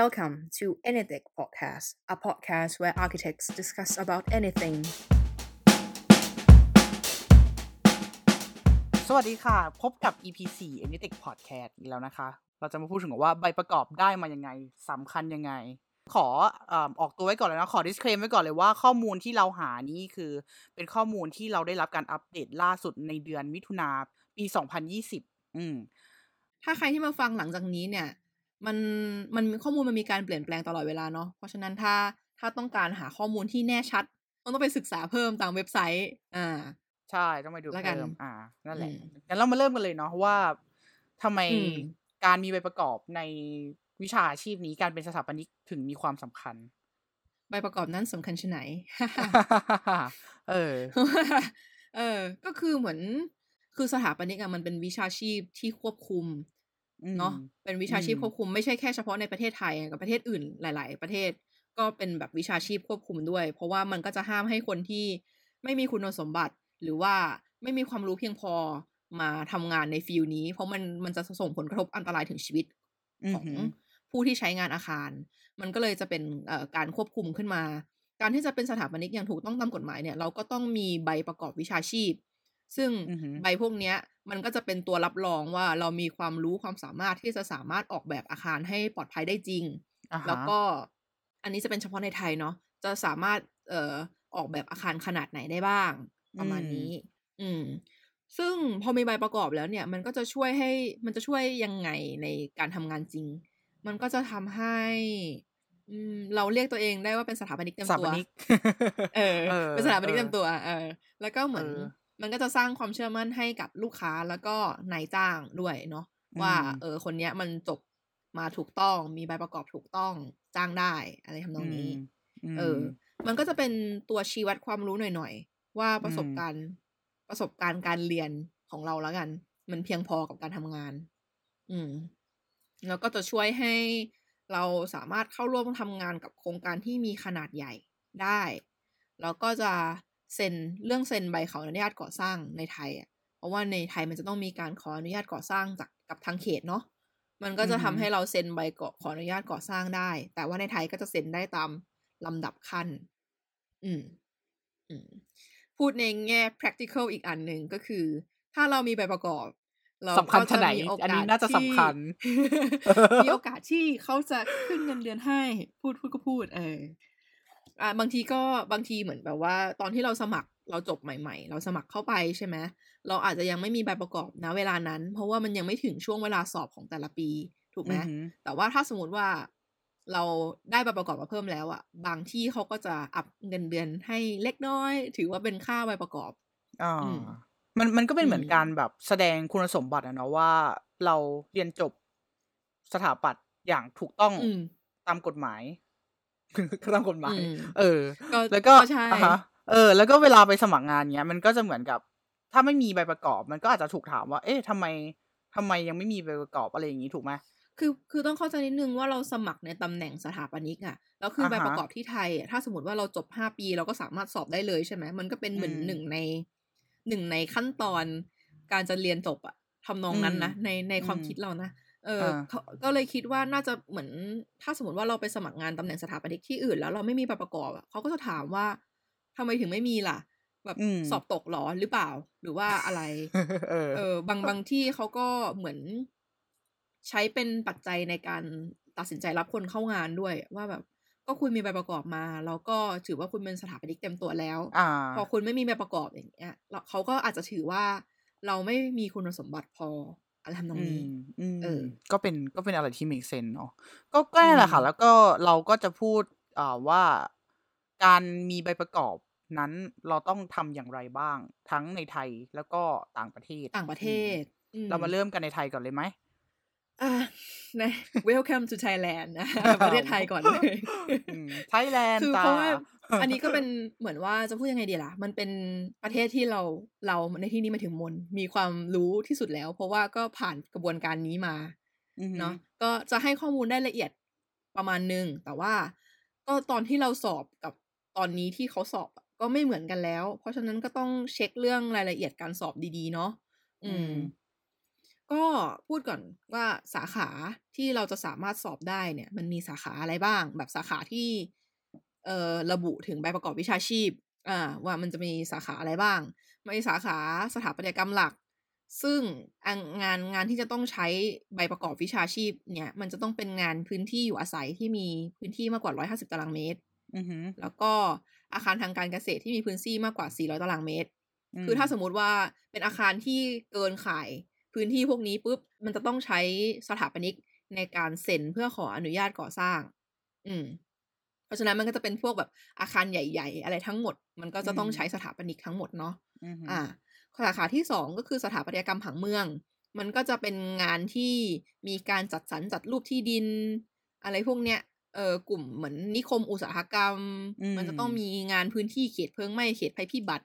Welcome to Anything Podcast, a podcast where architects discuss about anything. สวัสดีค่ะ พบกับ EP 4 Anytech Podcast อีกแล้วนะคะ เราจะมาพูดถึงว่าใบประกอบได้มายังไงสำคัญยังไง ขอเอ่อออกตัวไว้ก่อนเลยนะ ขอ disclaim ไว้ก่อนเลยว่าข้อมูลที่เราหานี่คือ เป็นข้อมูลที่เราได้รับการอัปเดตล่าสุดในเดือนมิถุนาปี 2020 อืมถ้าใครที่มาฟังหลังจากนี้เนี่ย มันมันข้อมูลมันมีการเปลี่ยนแปลงตลอดเวลาเนาะเพราะฉะนั้นถ้าถ้าต้องการหาข้อมูลที่แน่ชัดมันต้องไปศึกษาเพิ่มตามเว็บไซต์ อ่า ใช่ต้องไปดูแล้วกันเพิ่มอ่า นั่นแหละอืมงั้นเรามาเริ่มกันเลยเนาะว่าทำไมอืมการมีใบประกอบในวิชาอาชีพนี้การเป็นสถาปนิกถึงมีความสำคัญ ใบประกอบนั้นสำคัญชะไหน เออ เออ ก็คือเหมือนคือสถาปนิกอะมันเป็นวิชาชีพที่ควบคุมอืม เนาะเป็นวิชาชีพอืมควบคุมไม่ใช่แค่เฉพาะในประเทศไทยกับประเทศอื่นหลาย ๆ ประเทศก็เป็นแบบวิชาชีพควบคุมด้วย เพราะว่ามันก็จะห้ามให้คนที่ไม่มีคุณสมบัติ หรือว่าไม่มีความรู้เพียงพอมาทำงานในฟิลนี้ เพราะมันมันจะส่งผลกระทบอันตรายถึงชีวิตอือของหือผู้ที่ใช้งานอาคาร มันก็เลยจะเป็นเอ่อการควบคุมขึ้นมา การที่จะเป็นสถาปนิกอย่างถูกต้องตามกฎหมายเนี่ย เราก็ต้องมีใบประกอบวิชาชีพ ซึ่งอือหือใบพวกเนี้ยมันก็จะเป็นตัวรับรองว่าเรามีความรู้ความสามารถที่จะสามารถออกแบบอาคารให้ปลอดภัยได้จริงอ่าฮะแล้วก็อันนี้จะเป็นเฉพาะในไทยเนาะจะสามารถเอ่อออกแบบอาคารขนาดไหนได้บ้าง ประมาณนี้ อืม ซึ่งพอมีใบประกอบแล้วเนี่ย มันก็จะช่วยให้มันจะช่วยยังไงในการทำงานจริง มันก็จะทำให้อืมเราเรียกตัวเองได้ว่าเป็นสถาปนิกเต็มสถาตัปวนิกเออเออ เป็นสถาปนิกเออเต็มตัว เออ แล้วก็เหมือนเออ มันก็จะสร้างความเชื่อมั่นให้กับลูกค้าแล้วก็นายจ้างด้วยเนาะว่าอืมเออคนเนี้ยมันจบมาถูกต้องมีใบประกอบถูกต้องจ้างได้อะไรทำนองนี้มเออ มันก็จะเป็นตัวชี้วัดความรู้หน่อยๆ ว่าประสบอืมการณ์ประสบการณ์การเรียนของเราแล้วกัน มันเพียงพอกับการทำงาน อืม แล้วก็จะช่วยให้เราสามารถเข้าร่วมทำงานกับโครงการที่มีขนาดใหญ่ได้ แล้วก็จะ เซ็นเรื่องเซ็นใบขออนุญาตก่อสร้างในไทยอะเพราะว่าในไทยมันจะต้องมีการขออนุญาตก่อสร้างจากกับทางเขตเนาะมันก็จะทำให้เราเซ็นใบก่อขออนุญาตก่อสร้างได้ แต่ว่าในไทยก็จะเซ็นได้ตามลำดับขั้น อืมอืมพูดในแง่ practical อีกอันหนึ่งก็คือ ถ้าเรามีใบประกอบเราสำคัญก็ขนาดไหนมีโกสอันนี้น่าจะสำคัญที่มีโอกาสที่เขาจะขึ้นเงินเดือนให้ พูดพูดก็พูด เออ อ่าบางทีก็บางทีเหมือนแบบว่า ตอนที่เราสมัครเราจบใหม่ ๆ เราสมัครเข้าไปใช่ไหมเราอาจจะยังไม่มีใบประกอบนะเวลานั้น เพราะว่ามันยังไม่ถึงช่วงเวลาสอบของแต่ละปี ถูกไหมอือหือแต่ว่าถ้าสมมติว่าเราได้ใบประกอบมาเพิ่มแล้วอะบางที่เขาก็จะอัพเงินเดือนให้เล็กน้อย ถือว่าเป็นค่าใบประกอบอ่าอืมมันมันก็เป็นเหมือนอืมการแบบแสดงคุณสมบัติอะเนาะว่า เราเรียนจบสถาปัตย์อย่างถูกต้องอืมตามกฎหมาย ตามกฎหมายอืมเออก็แล้วก็ก็ใช่อ่าฮะเออ แล้วก็เวลาไปสมัครงานเนี้ย มันก็จะเหมือนกับ ถ้าไม่มีใบประกอบ มันก็อาจจะถูกถามว่า เอ๊ะทำไมทำไมยังไม่มีใบประกอบอะไรอย่างนี้ถูกไหมคือคือต้องเข้าใจนิดนึงว่าเราสมัครในตำแหน่งสถาปนิกอะแล้วคืออ่าฮะใบประกอบที่ไทยอะถ้าสมมติว่าเราจบห้าปีเราก็สามารถสอบได้เลยใช่ไหมมันก็เป็นเหมือนอืมหนึ่งในหนึ่งในขั้นตอนการจะเรียนจบอะทำนองนั้นนะอืมในในความอืมคิดเรานะ เอออ่าเขาก็เลยคิดว่าน่าจะเหมือน ถ้าสมมติว่าเราไปสมัครงานตำแหน่งสถาปนิกที่อื่น แล้วเราไม่มีใบประกอบอะเขาก็จะถามว่าทำไมถึงไม่มีล่ะ แบบอืมสอบตกเหรอหรือเปล่า หรือว่าอะไรเออเออบางบางที่เขาก็เหมือน ใช้เป็นปัจจัยในการตัดสินใจรับคนเข้างานด้วย ว่าแบบ ก็คุณมีใบประกอบมาแล้วก็ถือว่าคุณเป็นสถาปนิกเต็มตัวแล้วอ่าพอคุณไม่มีใบประกอบอย่างเงี้ยแล้วเขาก็อาจจะถือว่าเราไม่มีคุณสมบัติพอ อะไรทำนองอืนี้มอืมเออ ก็เป็นก็เป็นอะไรที่ make sense เนาะก็ก็นั่นแหละค่ะอืมแล้วก็เราก็จะพูดอ่าว่าการมีใบประกอบนั้นเราต้องทำอย่างไรบ้าง ทั้งในไทยแล้วก็ต่างประเทศต่างประเทศอืมอืเรามาเริ่มกันในไทยก่อนเลยไหมอะนะ welcome to Thailand นะประเทศไทยก่อนเลยไทยแลนด์คือจ้าเพราะว่า อันนี้ก็เป็นเหมือนว่าจะพูดยังไงดีล่ะ มันเป็นประเทศที่เราเราในที่นี้หมายถึงมน มีความรู้ที่สุดแล้ว เพราะว่าก็ผ่านกระบวนการนี้มาอือหือเนาะก็จะให้ข้อมูลได้ละเอียดประมาณนึง แต่ว่าก็ตอนที่เราสอบกับตอนนี้ที่เขาสอบอะก็ไม่เหมือนกันแล้ว เพราะฉะนั้นก็ต้องเช็คเรื่องรายละเอียดการสอบดีๆ เนาะอืม ก็ก็พูดก่อนว่าสาขาที่เราจะสามารถสอบได้เนี่ย มันมีสาขาอะไรบ้าง แบบสาขาที่ เอ่อระบุถึงใบประกอบวิชาชีพอ่าว่ามันจะมีสาขาอะไรบ้างมีสาขาสถาปัตยกรรมหลัก ซึ่งอังงานงานที่จะต้องใช้ใบประกอบวิชาชีพเนี่ย มันจะต้องเป็นงานพื้นที่อยู่อาศัยที่มีพื้นที่มากกว่า150ตารางเมตรอือฮึแล้วก็อาคารทางการเกษตรที่มีพื้นที่มากกว่า 400 ตารางเมตรอืคือถ้าสมมมุติว่าเป็นอาคารที่เกินข่ายพื้นที่พวกนี้ปุ๊บ มันจะต้องใช้สถาปนิกในการเซ็นเพื่อขออนุญาตก่อสร้าง อืมเพ ราะฉะนั้นมันก็จะเป็นพวกแบบอาคารใหญ่ ๆ อะไรทั้งหมด มันก็อืจะต้องใช้สถาปนิกทั้งหมดเนาะอือฮึอ่าสาขาที่2ก็คือสถาปัตยกรรมผังเมือง มันก็จะเป็นงานที่มีการจัดสรรจัดรูปที่ดิน อะไรพวกเนี้ยเอ่อกลุ่มเหมือนนิคมอุตสาหกรรมอืมันจะต้องมีงานพื้นที่เขตเพลิงไหม้เขตภัยพิบัติ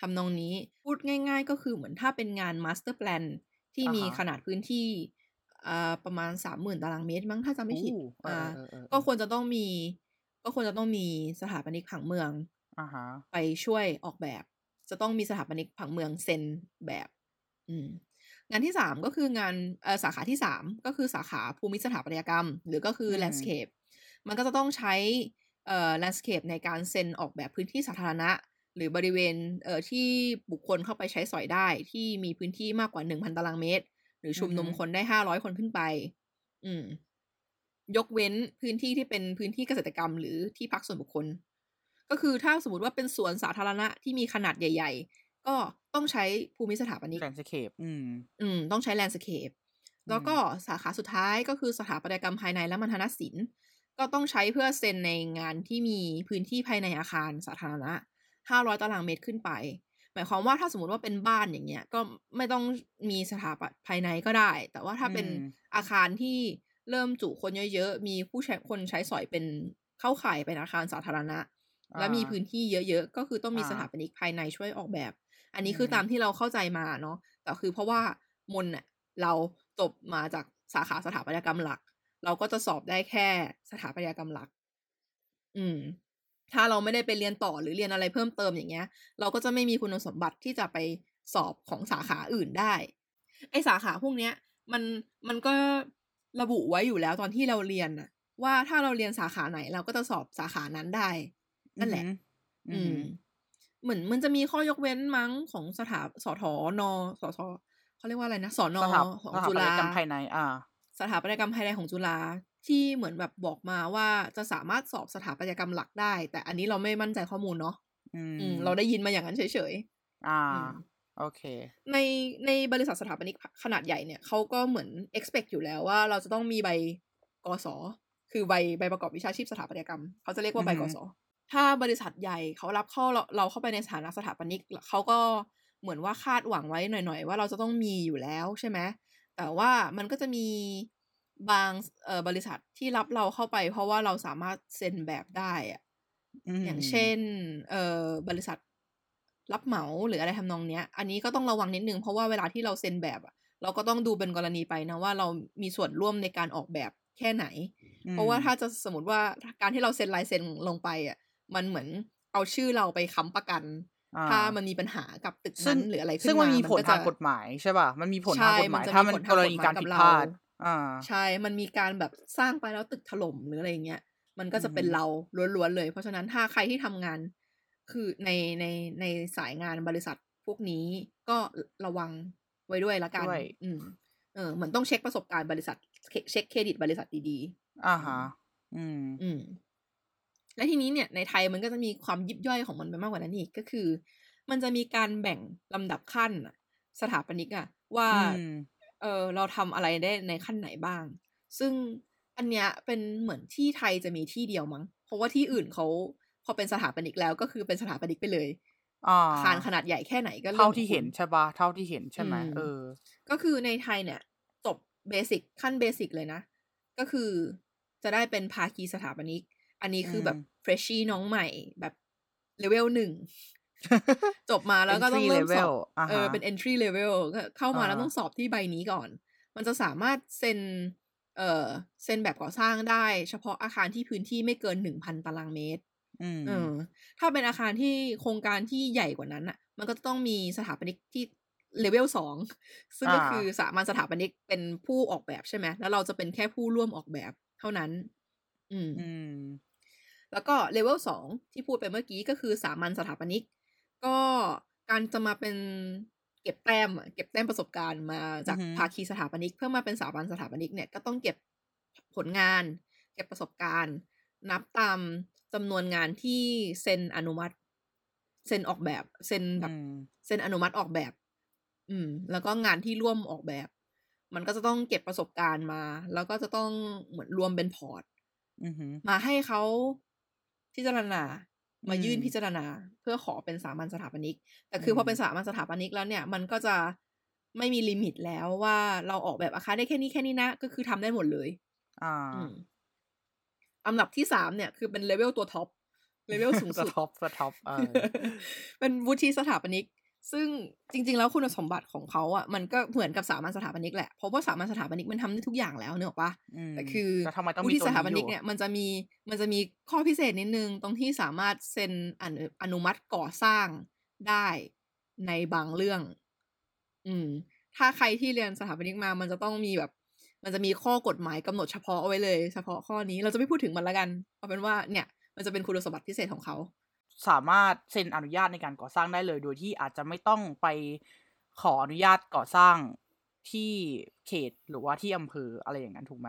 ทำนองนี้พูดง่าย ๆ ก็คือเหมือนถ้าเป็นงาน master plan ที่อะมีฮะขนาดพื้นที่อ่าประมาณ30,000ตารางเมตรมั้งถ้าจำไม่โอ้เออ่าอๆๆก็ๆควรจะต้องมี ก็ควรจะต้องมีสถาปนิกผังเมืองอะฮะไปช่วยออกแบบ จะต้องมีสถาปนิกผังเมืองเซ็นแบบ อืมงานที่3ก็คืองานเอ่อสาขาที่3ก็คือสาขาภูมิสถาปัตยกรรม หรือก็คืออืม landscape มันก็จะต้องใช้เอ่อ landscape ในการเซ็นออกแบบพื้นที่สาธารณะ หรือบริเวณเอ่อที่บุคคลเข้าไปใช้สอยได้ที่มีพื้นที่มากกว่า1,000ตารางเมตร หรืออืชุอมฮึนุมคนได้500คนขึ้นไป อืม ยกเว้นพื้นที่ที่เป็นพื้นที่เกษตรกรรมหรือที่พักส่วนบุคคล ก็คือถ้าสมมุติว่าเป็นสวนสาธารณะที่มีขนาดใหญ่ ๆ ก็ต้องใช้ภูมิสถาปนิก landscape อืมอืม ต้องใช้ landscape อืแล้วมก็สาขาสุดท้ายก็คือสถาปัตยกรรมภายในและมัณฑนศิลป์ก็ต้องใช้เพื่อเซ็นในงานที่มีพื้นที่ภายในอาคารสาธารณะ500ตารางเมตรขึ้นไป หมายความว่าถ้าสมมุติว่าเป็นบ้านอย่างเงี้ย ก็ไม่ต้องมีสถาปัตย์ภายในก็ได้ แต่ว่าถ้าอืเป็นมอาคารที่ เริ่มจุคนเยอะๆ มีผู้ใช้คนใช้สอยเป็นเข้าข่ายเป็นอาคารสาธารณะอาและมีพื้นที่เยอะๆ ก็คือต้องมีอาสถาปนิกภายในช่วยออกแบบ อันอืนี้คือตามมที่เราเข้าใจมาเนาะแต่คือเพราะว่ามนน่ะเราจบมาจากสาขาสถาปัตยกรรมหลัก เราก็จะสอบได้แค่สถาปัตยกรรมหลัก อืม ถ้าเราไม่ได้ไปเรียนต่อหรือเรียนอะไรเพิ่มเติมอย่างเงี้ย เราก็จะไม่มีคุณสมบัติที่จะไปสอบของสาขาอื่นได้ ไอ้สาขาพวกเนี้ย มันมันก็ ระบุไว้อยู่แล้วตอนที่เราเรียนน่ะ ว่าถ้าเราเรียนสาขาไหนเราก็จะสอบสาขานั้นได้อืนั่อนแหฮึละ อือือฮึมเหมือนมันจะมีข้อยกเว้นมั้งของสถาสถนสสเขาเรียกว่าอะไรนะสนสถาของสถาจุปัตฬายกรรมภายในอาสถาปัตยกรรมภายในของจุฬาที่เหมือนแบบบอกมาว่าจะสามารถสอบสถาปัตยกรรมหลักได้ แต่อันนี้เราไม่มั่นใจข้อมูลเนาะอือืมมเราได้ยินมาอย่างนั้นเฉยอาๆอืม โอเค ในในบริษัทสถาปนิกขขนาดใหญ่เนี่ยเขาก็เหมือน expect อยู่แล้วว่าเราจะต้องมีใบกศ.คือใบใบประกอบวิชาชีพสถาปัตยกรรม เขาจะเรียกอืว่าอใบฮึกศ.ถ้าบริษัทใหญ่เขารับเข้าเราเราเข้าไปในฐานะสถาปนิกลเขาก็เหมือนว่าคาดหวังไว้หน่อยๆ ว่าเราจะต้องมีอยู่แล้วใช่ไหมแต่ว่ามันก็จะมีบางสเอ่อบริษัทที่รับเราเข้าไป เพราะว่าเราสามารถเซ็นแบบได้อะอือย่างเช่มนเอ่อบริษัท รับเหมาหรืออะไรทำนองเนี้ย อันนี้ก็ต้องระวังนิดหนึ่งเพราะว่าเวลาที่เราเซ็นแบบอะเราก็ต้องดูเป็นกรณีไปนะว่าเรามีส่วนร่วมในการออกแบบแค่ไหนอืเพราะว่าถ้ามจะสมมุติว่าถการที่เราเซ็นลายเซ็นลงไปอะมันเหมือนเอาชื่อเราไปค้ำประกันอาถ้ามันมีปัญหากับตึกซึ่นั้งนหรืออะไรขึซึ่้งนมันมามีมันผลก็ทาจะงกฎหมายใช่เปล่ามันมีผลใชทาง่กฎหมัมานยจะถ้ามีมันผลกทางรกฎณีหมายการกัผิบดเรพาลาดอาใช่ มันมีการแบบสร้างไปแล้วตึกถล่มหรืออะไรอย่างเงี้ย มันก็อืจะอเป็นเราล้วนๆเลย เพราะฉะนั้นถ้าใครที่ทำงาน คือในในในสายงานบริษัทพวกนี้ก็รระวังไว้ด้วยแล้วกัด้นวยอืมเออเหมือนต้องเช็กประสบการณ์บริษัทเคเช็กเครดิตบริษัทดีอะๆอืฮะมอืมอืมแล้วทีนี้เนี่ยในไทยมันก็จะมีความยิบย่อยของมันไปมากกว่านั้นอีกก็คือ มันจะมีการแบ่งลำดับขั้นน่ะสถาปนิกอะว่าอืมเอ่อเราทำอะไรได้ในขั้นไหนบ้าง ซึ่งอันเนี้ยเป็นเหมือนที่ไทยจะมีที่เดียวมั้ง เพราะว่าที่อื่นเขา พอเป็นสถาปนิกแล้วก็คือเป็นสถาปนิกไปเลยอาอาคารขนาดใหญ่แค่ไหนก็เรื่เท่าองขที่องเห็คุนณใช่เปล่าเท่าที่เห็นใช่อืไหมมเออ ก็คือในไทยเนี่ยจบเบสิกขั้นเบสิกเลยนะ ก็คือจะได้เป็นภาคีสถาปนิก อันนี้อืคือแบบม freshie น้องใหม่แบบ level 1จบมาแล้วก็ต้อ entry งเริ่มสอบ level อะเอฮะอเป็น entry level ก็เข้าอมาแล้วต้อางสอบที่ใบนี้ก่อน มันจะสามารถเซ็นเอ่อเซ็นแบบก่อสร้างได้ เฉพาะอาคารที่พื้นที่ไม่เกิน1,000ตารางเมตรอืม เออ ถ้าเป็นอาคารที่โครงการที่ใหญ่กว่านั้นน่ะ มันก็จะต้องมีสถาปนิกที่เลเวลสองซึ่งก็อ่าคือสามัญสถาปนิกเป็นผู้ออกแบบใช่ไหมแล้วเราจะเป็นแค่ผู้ร่วมออกแบบเท่านั้น อืมอืมแล้วก็เลเวลสองที่พูดไปเมื่อกี้ก็คือสามัญสถาปนิก ก็การจะมาเป็นเก็บแต้มอะเก็บแต้มประสบการณ์มาจากอือฮึภาคีสถาปนิก เพื่อมาเป็นสามัญสถาปนิกเนี่ยก็ต้องเก็บผลงาน เก็บประสบการณ์ นับตาม จำนวนงานที่เซ็นอนุมัติเซ็นออกแบบเซ็นแบบอืมเซ็นอนุมัติออกแบบ อืม แล้วก็งานที่ร่วมออกแบบ มันก็จะต้องเก็บประสบการณ์มา แล้วก็จะต้องเหมือนรวมเป็น port อือหือมาให้เขาพิจารณา มายื่นอืมพิจารณา เพื่อขอเป็นสามัญสถาปนิก แต่คืออมพอเป็นสามัญสถาปนิกแล้วเนี่ย มันก็จะไม่มี limit แล้วว่าเราออกแบบอาคารได้แค่นี้แค่นี้นะ ก็คือทำได้หมดเลย อ่า อืมอันดับที่สามเนี่ยคือเป็น level ตัว topเลเวลสูงสสุดท็อปสท็อปเออเป็นวุฒิสถาปนิก ซึ่งจริง ๆ แล้วคุณสมบัติของเขาอะมันก็เหมือนกับสามัญสถาปนิกแหละ เพราะว่าสามัญสถาปนิกมันทำได้ทุกอย่างแล้วเนกอะปะมแต่คือแล้วทำไมต้องวุมีฒิตัวสถาปนี้นิอกยู่เนี่ยมันจะมีมันจะมีข้อพิเศษนิดนึง ตรงที่สามารถเซ็นอนุอนุมัติก่อสร้างได้ในบางเรื่อง อืม ถ้าใครที่เรียนสถาปนิกมา มันจะต้องมีแบบ มันจะมีข้อกฎหมายกำหนดเฉพาะเอาไว้เลย เฉพาะข้อนี้เราจะไม่พูดถึงมันละกัน เอาเป็นว่าเนี่ย มันจะเป็นคุณสมบัติพิเศษของเขา สามารถเซ็นอนุญาตในการก่อสร้างได้เลย โดยที่อาจจะไม่ต้องไปขออนุญาตก่อสร้างที่เขตหรือว่าที่อำเภออะไรอย่างนั้นถูกไหม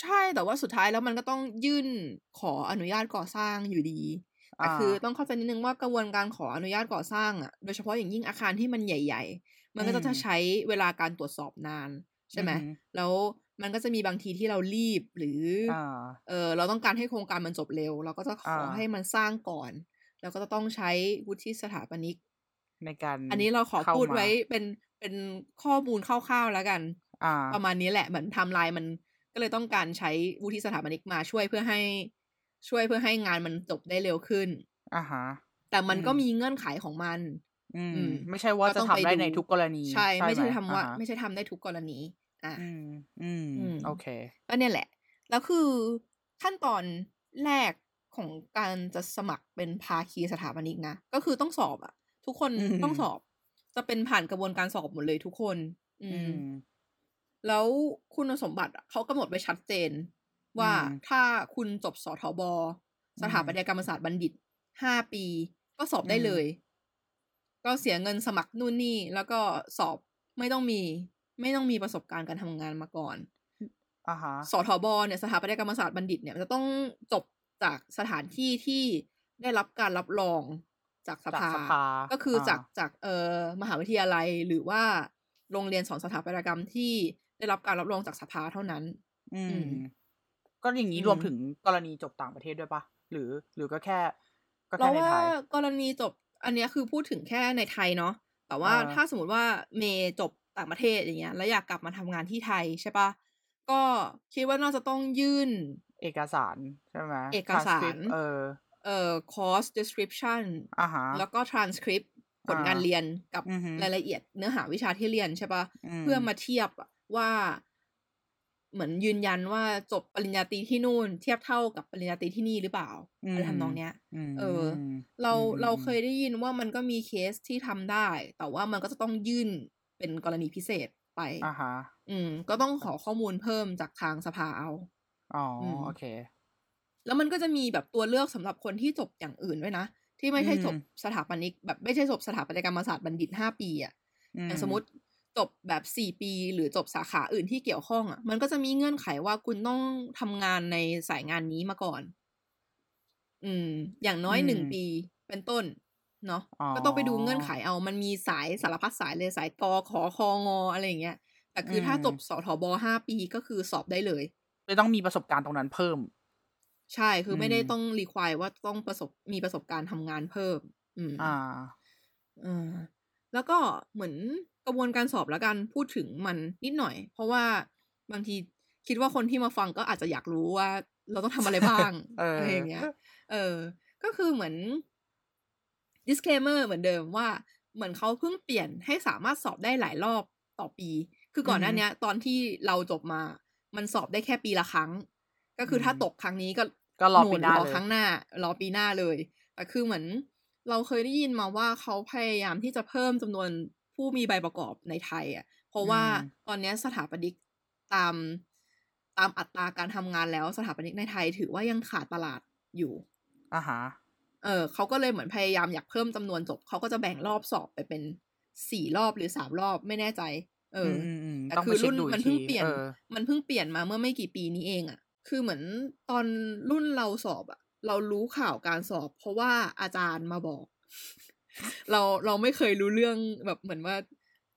ใช่แต่ว่าสุดท้ายแล้วมันก็ต้องยื่นขออนุญาตก่อสร้างอยู่ดีแต่คือต้องเข้าใจนิดนึงว่ากระบวนการขออนุญาตก่อสร้างอะโดยเฉพาะอย่างยิ่งอาคารที่มันใหญ่ ๆ มันก็จะใช้เวลาการตรวจสอบนาน ใช่ไหมอือฮึแล้วมันก็จะมีบางทีที่เรารีบหรืออ่าเออเราต้องการให้โครงการมันจบเร็ว เราก็จะขออ่าให้มันสร้างก่อน แล้วก็จะต้องใช้วุฒิสถาปนิกในการ อันนี้เราขอเข้พูดมาไว้เป็นเป็นข้อมูลคร่าวๆแล้วกันอ่าประมาณนี้แหละเหมือนไทม์ไลน์มันก็เลยต้องการใช้วุฒิสถาปนิกมาช่วยเพื่อให้ช่วยเพื่อให้งานมันจบได้เร็วขึ้นอ่าฮะแต่มันอืมก็มีเงื่อนไขของมัน อืมอืม ไม่ใช่ว่าก็จะต้องทำไปได้ดูในทุกกรณี ใช่ ไม่ใช่หทำว่าอ่ฮะไม่ใช่ทำได้ทุกกรณี อะอืมอืม อืม โอเคก็เนี่ยแหละ แล้วคือขั้นตอนแรกของการจะสมัครเป็นภาคีสถาปนิกนะ ก็คือต้องสอบอะทุกคนอืมต้องสอบ จะเป็นผ่านกระบวนการสอบหมดเลยทุกคน อือืมมแล้วคุณสมบัติอะเขากำหนดไว้ชัดเจน ว่าอืมถ้าคุณจบสทบ สถาปัตยกรรมศาสตร์บัณฑิตห้าปี ก็สอบได้อืมเลย ก็เสียเงินสมัครนู่นนี่ แล้วก็สอบไม่ต้องมี ไม่ต้องมีประสบการณ์การทำงานมาก่อนอ่าฮะสทบเนี่ยสถาปัตยกรรมศาสตร์บัณฑิตเนี่ยมันจะต้องจบจากสถานที่ที่ได้รับการรับรองจากสจากภาสภาก็คือจากอ่าจากเอ่อมหาวิทยาลัยหรือว่าโรงเรียนสอนสถาปัตยกรรมที่ได้รับการรับรองจากสภาเท่านั้น อือืมมก็อย่างนี้อืมรวมถึงกรณีจบต่างประเทศด้วยปะหรือ หรือก็แค่ ก็เราแค่ในว่าไทยกรณีจบ อันเนี้ยคือพูดถึงแค่ในไทยเนาะแต่ว่าอ่าถ้าสมมติว่าเมย์จบต่างประเทศอย่างเงี้ย แล้วอยากกลับมาทำงานที่ไทยใช่ปะก็คิดว่าน่าจะต้องยื่น เอกสารใช่ไหมเอกสาร transcript เออเอ่อ course description อ่าฮะแล้วก็ transcript ผลอ่าการเรียนกับอือฮึรายละเอียดเนื้อหาวิชาที่เรียนใช่ปะมเพื่อมาเทียบอะว่า เหมือนยืนยันว่าจบปริญญาตรีที่นู่น เทียบเท่ากับปริญญาตรีที่นี่หรือเปล่าอะไรทำนองเนี้ยมเออ เราอืมเราเคยได้ยินว่ามันก็มีเคสที่ทำได้ แต่ว่ามันก็จะต้องยื่นเป็นกรณีพิเศษไปอ่าฮะอืม ก็ต้องขอข้อมูลเพิ่มจากทางสภาเอาอ๋ออมโอเค แล้วมันก็จะมีแบบตัวเลือกสำหรับคนที่จบอย่างอื่นด้วยนะ ที่ไม่ใช่อืมจบสถาปนิกแบบไม่ใช่จบสถาปัตยกรรมศาสตร์บัณฑิตห้าปีอะอย่างสมมติ จบแบบสี่ปี หรือจบสาขาอื่นที่เกี่ยวข้องอะ มันก็จะมีเงื่อนไขว่าคุณต้องทำงานในสายงานนี้มาก่อน อืม อย่างน้อยอืมหนึ่งปีเป็นต้นเนาะอ๋อก็ต้องไปดูเงื่อนไขเอา มันมีสายสารพัดสายเลยสายกอขอคองออะไรอย่างเงี้ย แต่คืออมถ้าจบสทบห้าปีก็คือสอบได้เลยเลยต้องมีประสบการณ์ตรงนั้นเพิ่ม ใช่คือไม่ได้อืมต้องรีควายว่าต้องประสบมีประสบการณ์ทำงานเพิ่ม อืม อ่าเออ แล้วก็เหมือนกระบวนการสอบแล้วกันพูดถึงมันนิดหน่อย เพราะว่าบางทีคิดว่าคนที่มาฟังก็อาจจะอยากรู้ว่า เราต้องทำอะไรบ้างเออออะไรอย่างเงี้ย เออ ก็คือเหมือน disclaimer เหมือนเดิมว่าเหมือนเขาเพิ่งเปลี่ยนให้สามารถสอบได้หลายรอบต่อปี คือก่อนหน้าอือฮึเนี้ยตอนที่เราจบมา มันสอบได้แค่ปีละครั้ง ก็คืออมถ้าตกครั้งนี้ก็ก็รอหปีนหน้ารอเลยครั้งหน้ารอปีหน้าเลยแต่คือเหมือน เราเคยได้ยินมาว่าเขาพยายามที่จะเพิ่มจำนวนผู้มีใบประกอบในไทยอะ เพราะว่าอืมตอนเนี้ยสถาปนิกตามตามอัตราการทำงานแล้วสถาปนิกในไทย ถือว่ายังขาดตลาดอยู่อ่าฮะเออเขาก็เลยเหมือนพยายามอยากเพิ่มจำนวนจบ เขาก็จะแบ่งรอบสอบไปเป็นสี่รอบหรือสามรอบไม่แน่ใจ เอออมอืมแต่ต้องคืไปอเช็ครุ่นดูอีกมันเพิ่งทีเปลี่ยนเออมันเพิ่งเปลี่ยนมาเมื่อไม่กี่ปีนี้เองอะ่ะ คือเหมือนตอนรุ่นเราสอบอะ่ะ เรารู้ข่าวการสอบ เพราะว่าอาจารย์มาบอก เราเราไม่เคยรู้เรื่องแบบเหมือนว่า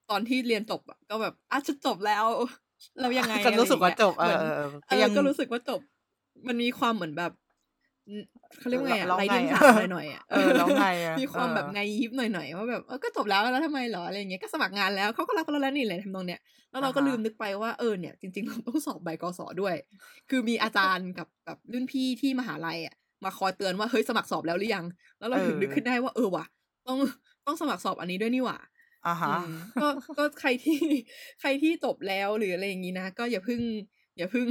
ตอนที่เรียนจบอะก็แบบอะจะจบแล้ว เรายังไงก็รู้สึกว่าจบอะไรเออย่างอเงี้ยเออเหมือนเออก็ยังก็รู้สึกว่าจบ มันมีความเหมือนแบบอืมเขาเรียกว่าไงอะเราไรไงเดียงอะสาหน่อยๆอะเออแล้วไงอะมีความแบบเออไงยิบหน่อยๆว่าแบบเออก็จบแล้วแล้วทำไมเหรออะไรอย่างเงี้ยก็สมัครงานแล้วเขาก็รับเราแล้วนี่เลยทำนองเนี้ยแล้วเราก็อ่าฮะลืมนึกไปว่าเออเนี่ยจริงๆเราต้องสอบใบกศด้วย คือมีอาจารย์กับกับรุ่นพี่ที่มหาลัยอะ มาคอยเตือนว่าเฮ้ยสมัครสอบแล้วหรือยัง แล้วเราถึงนึกขึ้นได้ว่าเออว่ะ ต้องต้องสมัครสอบอันนี้ด้วยนี่หว่าอ่าฮะอืมก็ก็ใครที่ใครที่จบแล้วหรืออะไรอย่างนี้นะก็อย่าเพึ่ง อย่าเพึ่ง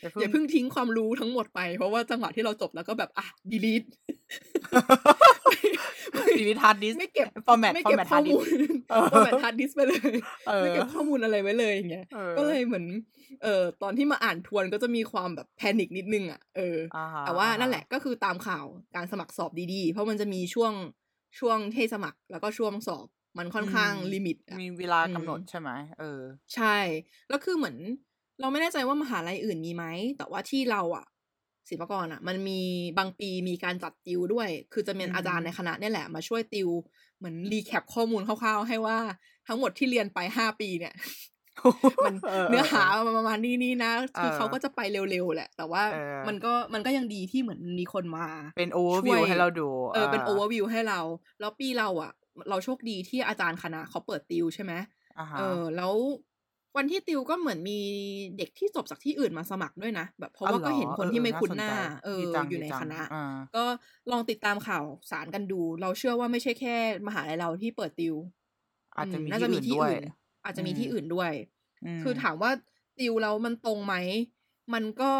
อย่าอย่าเพิ่เพึ่งงทิ้งความรู้ทั้งหมดไป เพราะว่าจังหวะที่เราจบแล้วก็แบบอะ delete ดีลิทาร์ดดิสไม่เก็บฟอร์แมตไม่ฟอเก็ร์บแมตข้ฮาอร์ดดิมูสลเออ format ฮาร์ดดิสก์ไปเลยเออไม่เก็บข้อมูลอะไรไว้เลยอย่างเงี้ยเออก็เลยเหมือนเอ่อตอนที่มาอ่านทวนก็จะมีความแบบ panic นิดนึงอะเอออ่าฮะแต่ว่าอ่ฮะนั่นแหละก็คือตามข่าวการสมัครสอบดีๆ เพราะมันจะมีช่วงช่วงที่สมัครแล้วก็ช่วงสอบมันค่อนข้างอืม limitิตอะมีเวลาอืมกำหนดใช่ไหมเออ ใช่ แล้วคือเหมือน เราไม่แน่ใจว่ามหาลัยอื่นมีไหม แต่ว่าที่เราอะศิลปากรอะมันมีบางปีมีการจัดติวด้วย คือจะเป็นอืมอาจารย์ในคณะเนี่ยแหละ มาช่วยติว เหมือน recap ข้อมูลคร่าวๆ ให้ว่าทั้งหมดที่เรียนไปห้าปีเนี่ยมันเนื้อหาประมาณนี้นี่นะ คือเออเขาก็จะไปเร็วๆแหละ แต่ว่าเออมันก็มันก็ยังดีที่เหมือนมีคนมา เป็นโอเวอร์ช่วยให้เราดู เออเป็น overวิวให้เรา แล้วปีเราอะ เราโชคดีที่อาจารย์คณะเขาเปิดติวใช่ไหมอ่าฮะเออ แล้ว วันที่ติวก็เหมือนมีเด็กที่จบจากที่อื่นมาสมัครด้วยนะ แบบเพราะว่าก็เห็นคนที่ไม่คุ้นหน้า เออดีจังอยู่ในดีจังอ่าก็ลองติดตามข่าวสารกันดู เราเชื่อว่าไม่ใช่แค่มหาลัยเราที่เปิดติว อาจจะมีน่าที่จะมีอื่นที่ด้วยอื่น อาจจะมีที่อืมอื่นด้วยมคือถามว่าติวแล้วมันตรงไหม มันก็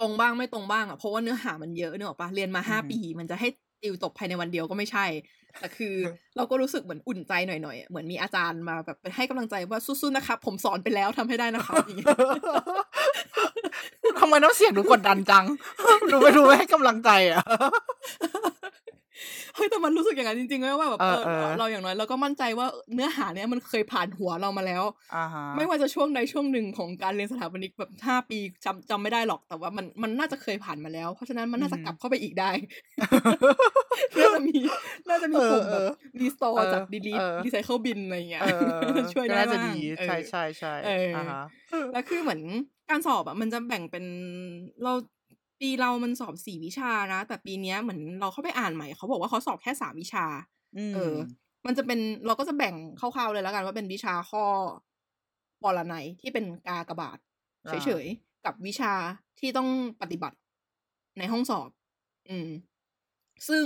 ตรงบ้างไม่ตรงบ้างอะเพราะว่าเนื้อหามันเยอะเนกอะปะเรียนมาห้าปีมันจะให้ ติวจบภายในวันเดียวก็ไม่ใช่แต่คือ เราก็รู้สึกเหมือนอุ่นใจหน่อยๆอะเหมือนมีอาจารย์มาแบบให้กำลังใจว่าสู้ๆนะครับผมสอนไปแล้วทำให้ได้นะครับอย่างเงี้ยทำไมน้ำเสียงดูกดดันจังดูไม่ดูไม่ให้กำลังใจอะ เฮ้ยแต่มันรู้สึกอย่างนั้นจริงๆเลยว่าแบบเอเอออเออเราอย่างน้อยเราก็มั่นใจว่าเนื้อหาเนี้ยมันเคยผ่านหัวเรามาแล้วอ่าฮะไม่ว่าจะช่วงใดช่วงหนึ่งของการเรียนสถาปนิกแบบห้าปีจำจำไม่ได้หรอกแต่ว่ามันมันน่าจะเคยผ่านมาแล้ว เพราะฉะนั้นมันน่าจะกลับเข้าไปอีกได้น่าจะมีน่าจะมีปุ่มแบบ restore เออจาก delete เออ recycle bin อะไรอย่างเงี้ยเออช่วยได้น่าจะบ้างดีเออใช่ใช่ใช่เอออ่อ่าฮะแล้วคือเหมือนการสอบอะมันจะแบ่งเป็นเรา ปีเรามันสอบสี่วิชานะ แต่ปีเนี้ยเหมือนเราเข้าไปอ่านใหม่เขาบอกว่าเขาสอบแค่สามวิชามเออ มันจะเป็นเราก็จะแบ่งคร่าวๆเลยแล้วกันว่าเป็นวิชาข้อปรนัยที่เป็นกากบาทอ่าเฉยๆกับวิชาที่ต้องปฏิบัติในห้องสอบ อืม ซึ่ง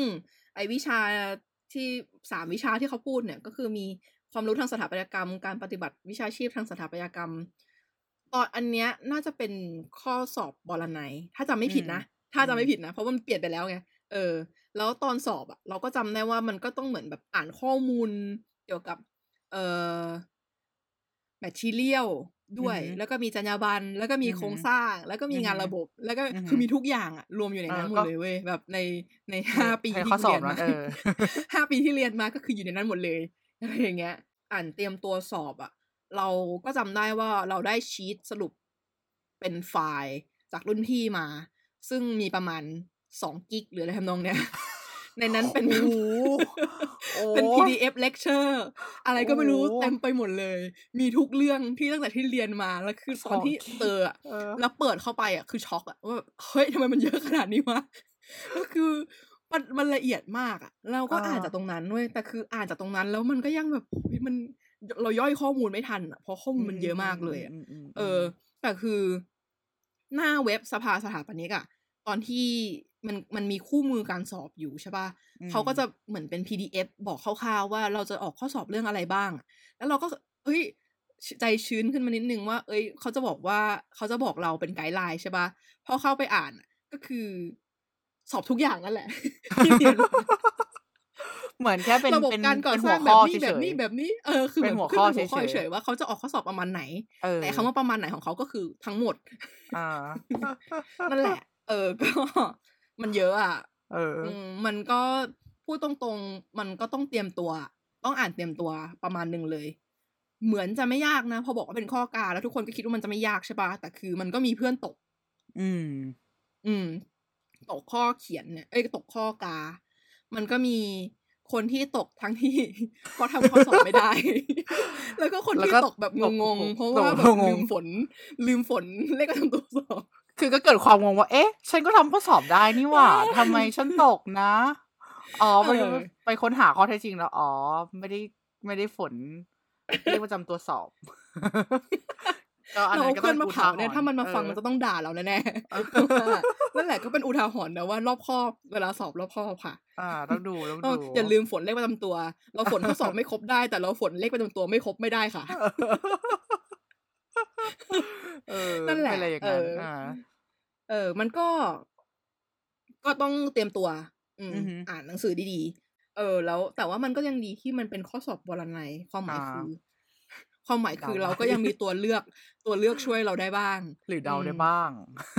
ไอวิชาที่สามวิชาที่เขาพูดเนี่ย ก็คือมีความรู้ทางสถาปัตยกรรม การปฏิบัติวิชาชีพทางสถาปัตยกรรม ตอนอันเนี้ยน่าจะเป็นข้อสอบบรนัยถ้าจำไม่ผิดนะ ถ้าจำไม่ผิดนะ เพราะว่ามันเปลี่ยนไปแล้วไงเออ แล้วตอนสอบอะเราก็จำได้ว่ามันก็ต้องเหมือนแบบอ่านข้อมูลเกี่ยวกับ เอ่อแมทชีเรียลด้วยอือฮึแล้วก็มีจรรยาบรรณแล้วก็มีอือฮึโครงสร้าง แล้วก็มีงานอือฮึระบบ แล้วก็อือฮึคือมีทุกอย่างอะรวมอยู่ในนั้นเออหมก็ดเลยเว้ยแบบในในห้าปีให้ที่ข้อสอบเรียนมานะเออห้าปีที่เรียนมาก็คืออยู่ในนั้นหมดเลยอะไรอย่างเงี้ย อ่านเตรียมตัวสอบอะ เราก็จำได้ว่าเราได้ชีตสรุปเป็นไฟล์จากรุ่นพี่มา ซึ่งมีประมาณสองกิกหรืออะไรทำนองเนี้ย ในนั้นเป็นโอ้โหโอ้เป็น PDF lecture อะไรก็ไม่รู้โอ้เต็มไปหมดเลย มีทุกเรื่องที่ตั้งแต่ที่เรียนมาแล้วคือตอนที่สองกิกเจออะเออแล้วเปิดเข้าไปอะคือช็อกอะว่าแบบเฮ้ยทำไมมันเยอะขนาดนี้วะก็คือมันมันละเอียดมากอะเราก็อ่าอ่านจากตรงนั้นเว้ยแต่คืออ่านจากตรงนั้นแล้วมันก็ยังแบบโอ้ยมัน เราย่อยข้อมูลไม่ทันอะเพราะข้อมูลมันเยอะมากเลยอะมมมเออ แต่คือหน้าเว็บสภาสถาปนิกอะตอนที่มันมันมีคู่มือการสอบอยู่ใช่ปะอืมเขาก็จะเหมือนเป็น PDF บอกคร่าวๆว่าเราจะออกข้อสอบเรื่องอะไรบ้าง แล้วเราก็เฮ้ยใจชื้นขึ้นมานิดนึงว่า เอ้ยเขาจะบอกว่าเขาจะบอกเราเป็นไกด์ไลน์ใช่ปะพอเข้าไปอ่านอะก็คือ สอบทุกอย่างนั่นแหละที่เรียนมา เหมือนแค่เป็นระบบเป็นการก่อเป็นสหัร้าวงแบข้อบนี้เฉแบบยนี้แบบนี้เออคือเป็แบนบหัวขึ้นข้อเป็นหัวข้อเฉยๆเฉยๆว่าเขาจะออกข้อสอบประมาณไหนๆเออแต่คำว่าประมาณไหนของเขาก็คือทั้งหมดอ่านั่นแหละ เออก็มันเยอะอะเอออืมมันก็พูดตรงๆ มันก็ต้องเตรียมตัว ต้องอ่านเตรียมตัวประมาณหนึ่งเลย เหมือนจะไม่ยากนะพอบอกว่าเป็นข้อกาแล้วทุกคนก็คิดว่ามันจะไม่ยากใช่ปะแต่คือมันก็มีเพื่อนตก อืม อืม ตกข้อเขียนเนี่ยเอ้ยตกข้อกา มันก็มี คนที่ตกทั้งที่เพราะทำข้อสอบไม่ได้ แล้วก็คนแล้วที่ก็ตกแบบตกงงๆเพราะตกว่าแบบงลืงมฝน ลืมฝนเลขประจำตัวสอบคือก็เกิดความงงว่า เอ๊ะ ฉันก็ทำข้อสอบได้นี่หว่าทำไมฉันตกนะ อ๋อไปเออไปค้นหาข้อเท็จจริงแล้ว อ๋อ ไม่ได้ไม่ได้ฝนเลขประจำตัวสอบก็อัน เรานั้นเอาก็เพื่อนป็มาเผาเนี่ยอุทหรณ์ถ้ามันมาฟังเออมันจะต้องด่าเราแน่เออๆนั่นแหละก็เป็นอุทาหรณ์นะว่ารอบคอบเวลาสอบรอบคอบค่ะ อ่าต้องดูต้องเออดูอย่าลืมฝนเลขประจำตัว เราฝนข้อสอบไม่ครบได้ แต่เราฝนเลขประจำตัวไม่ครบไม่ได้ค่ะเออนั่นแหละเป็นอะไรอย่างเอนั้นออ่าเออ มันก็ ก็ต้องเตรียมตัว อืมอือหืออ่านหนังสือดีๆ เออ แล้วแต่ว่ามันก็ยังดีที่มันเป็นข้อสอบบรนัยความหมายอ่าคือ ความหมายคือเดาได้เราก็ยังมีตัวเลือกตัวเลือกช่วยเราได้บ้าง หรือเดาได้อืมบ้าง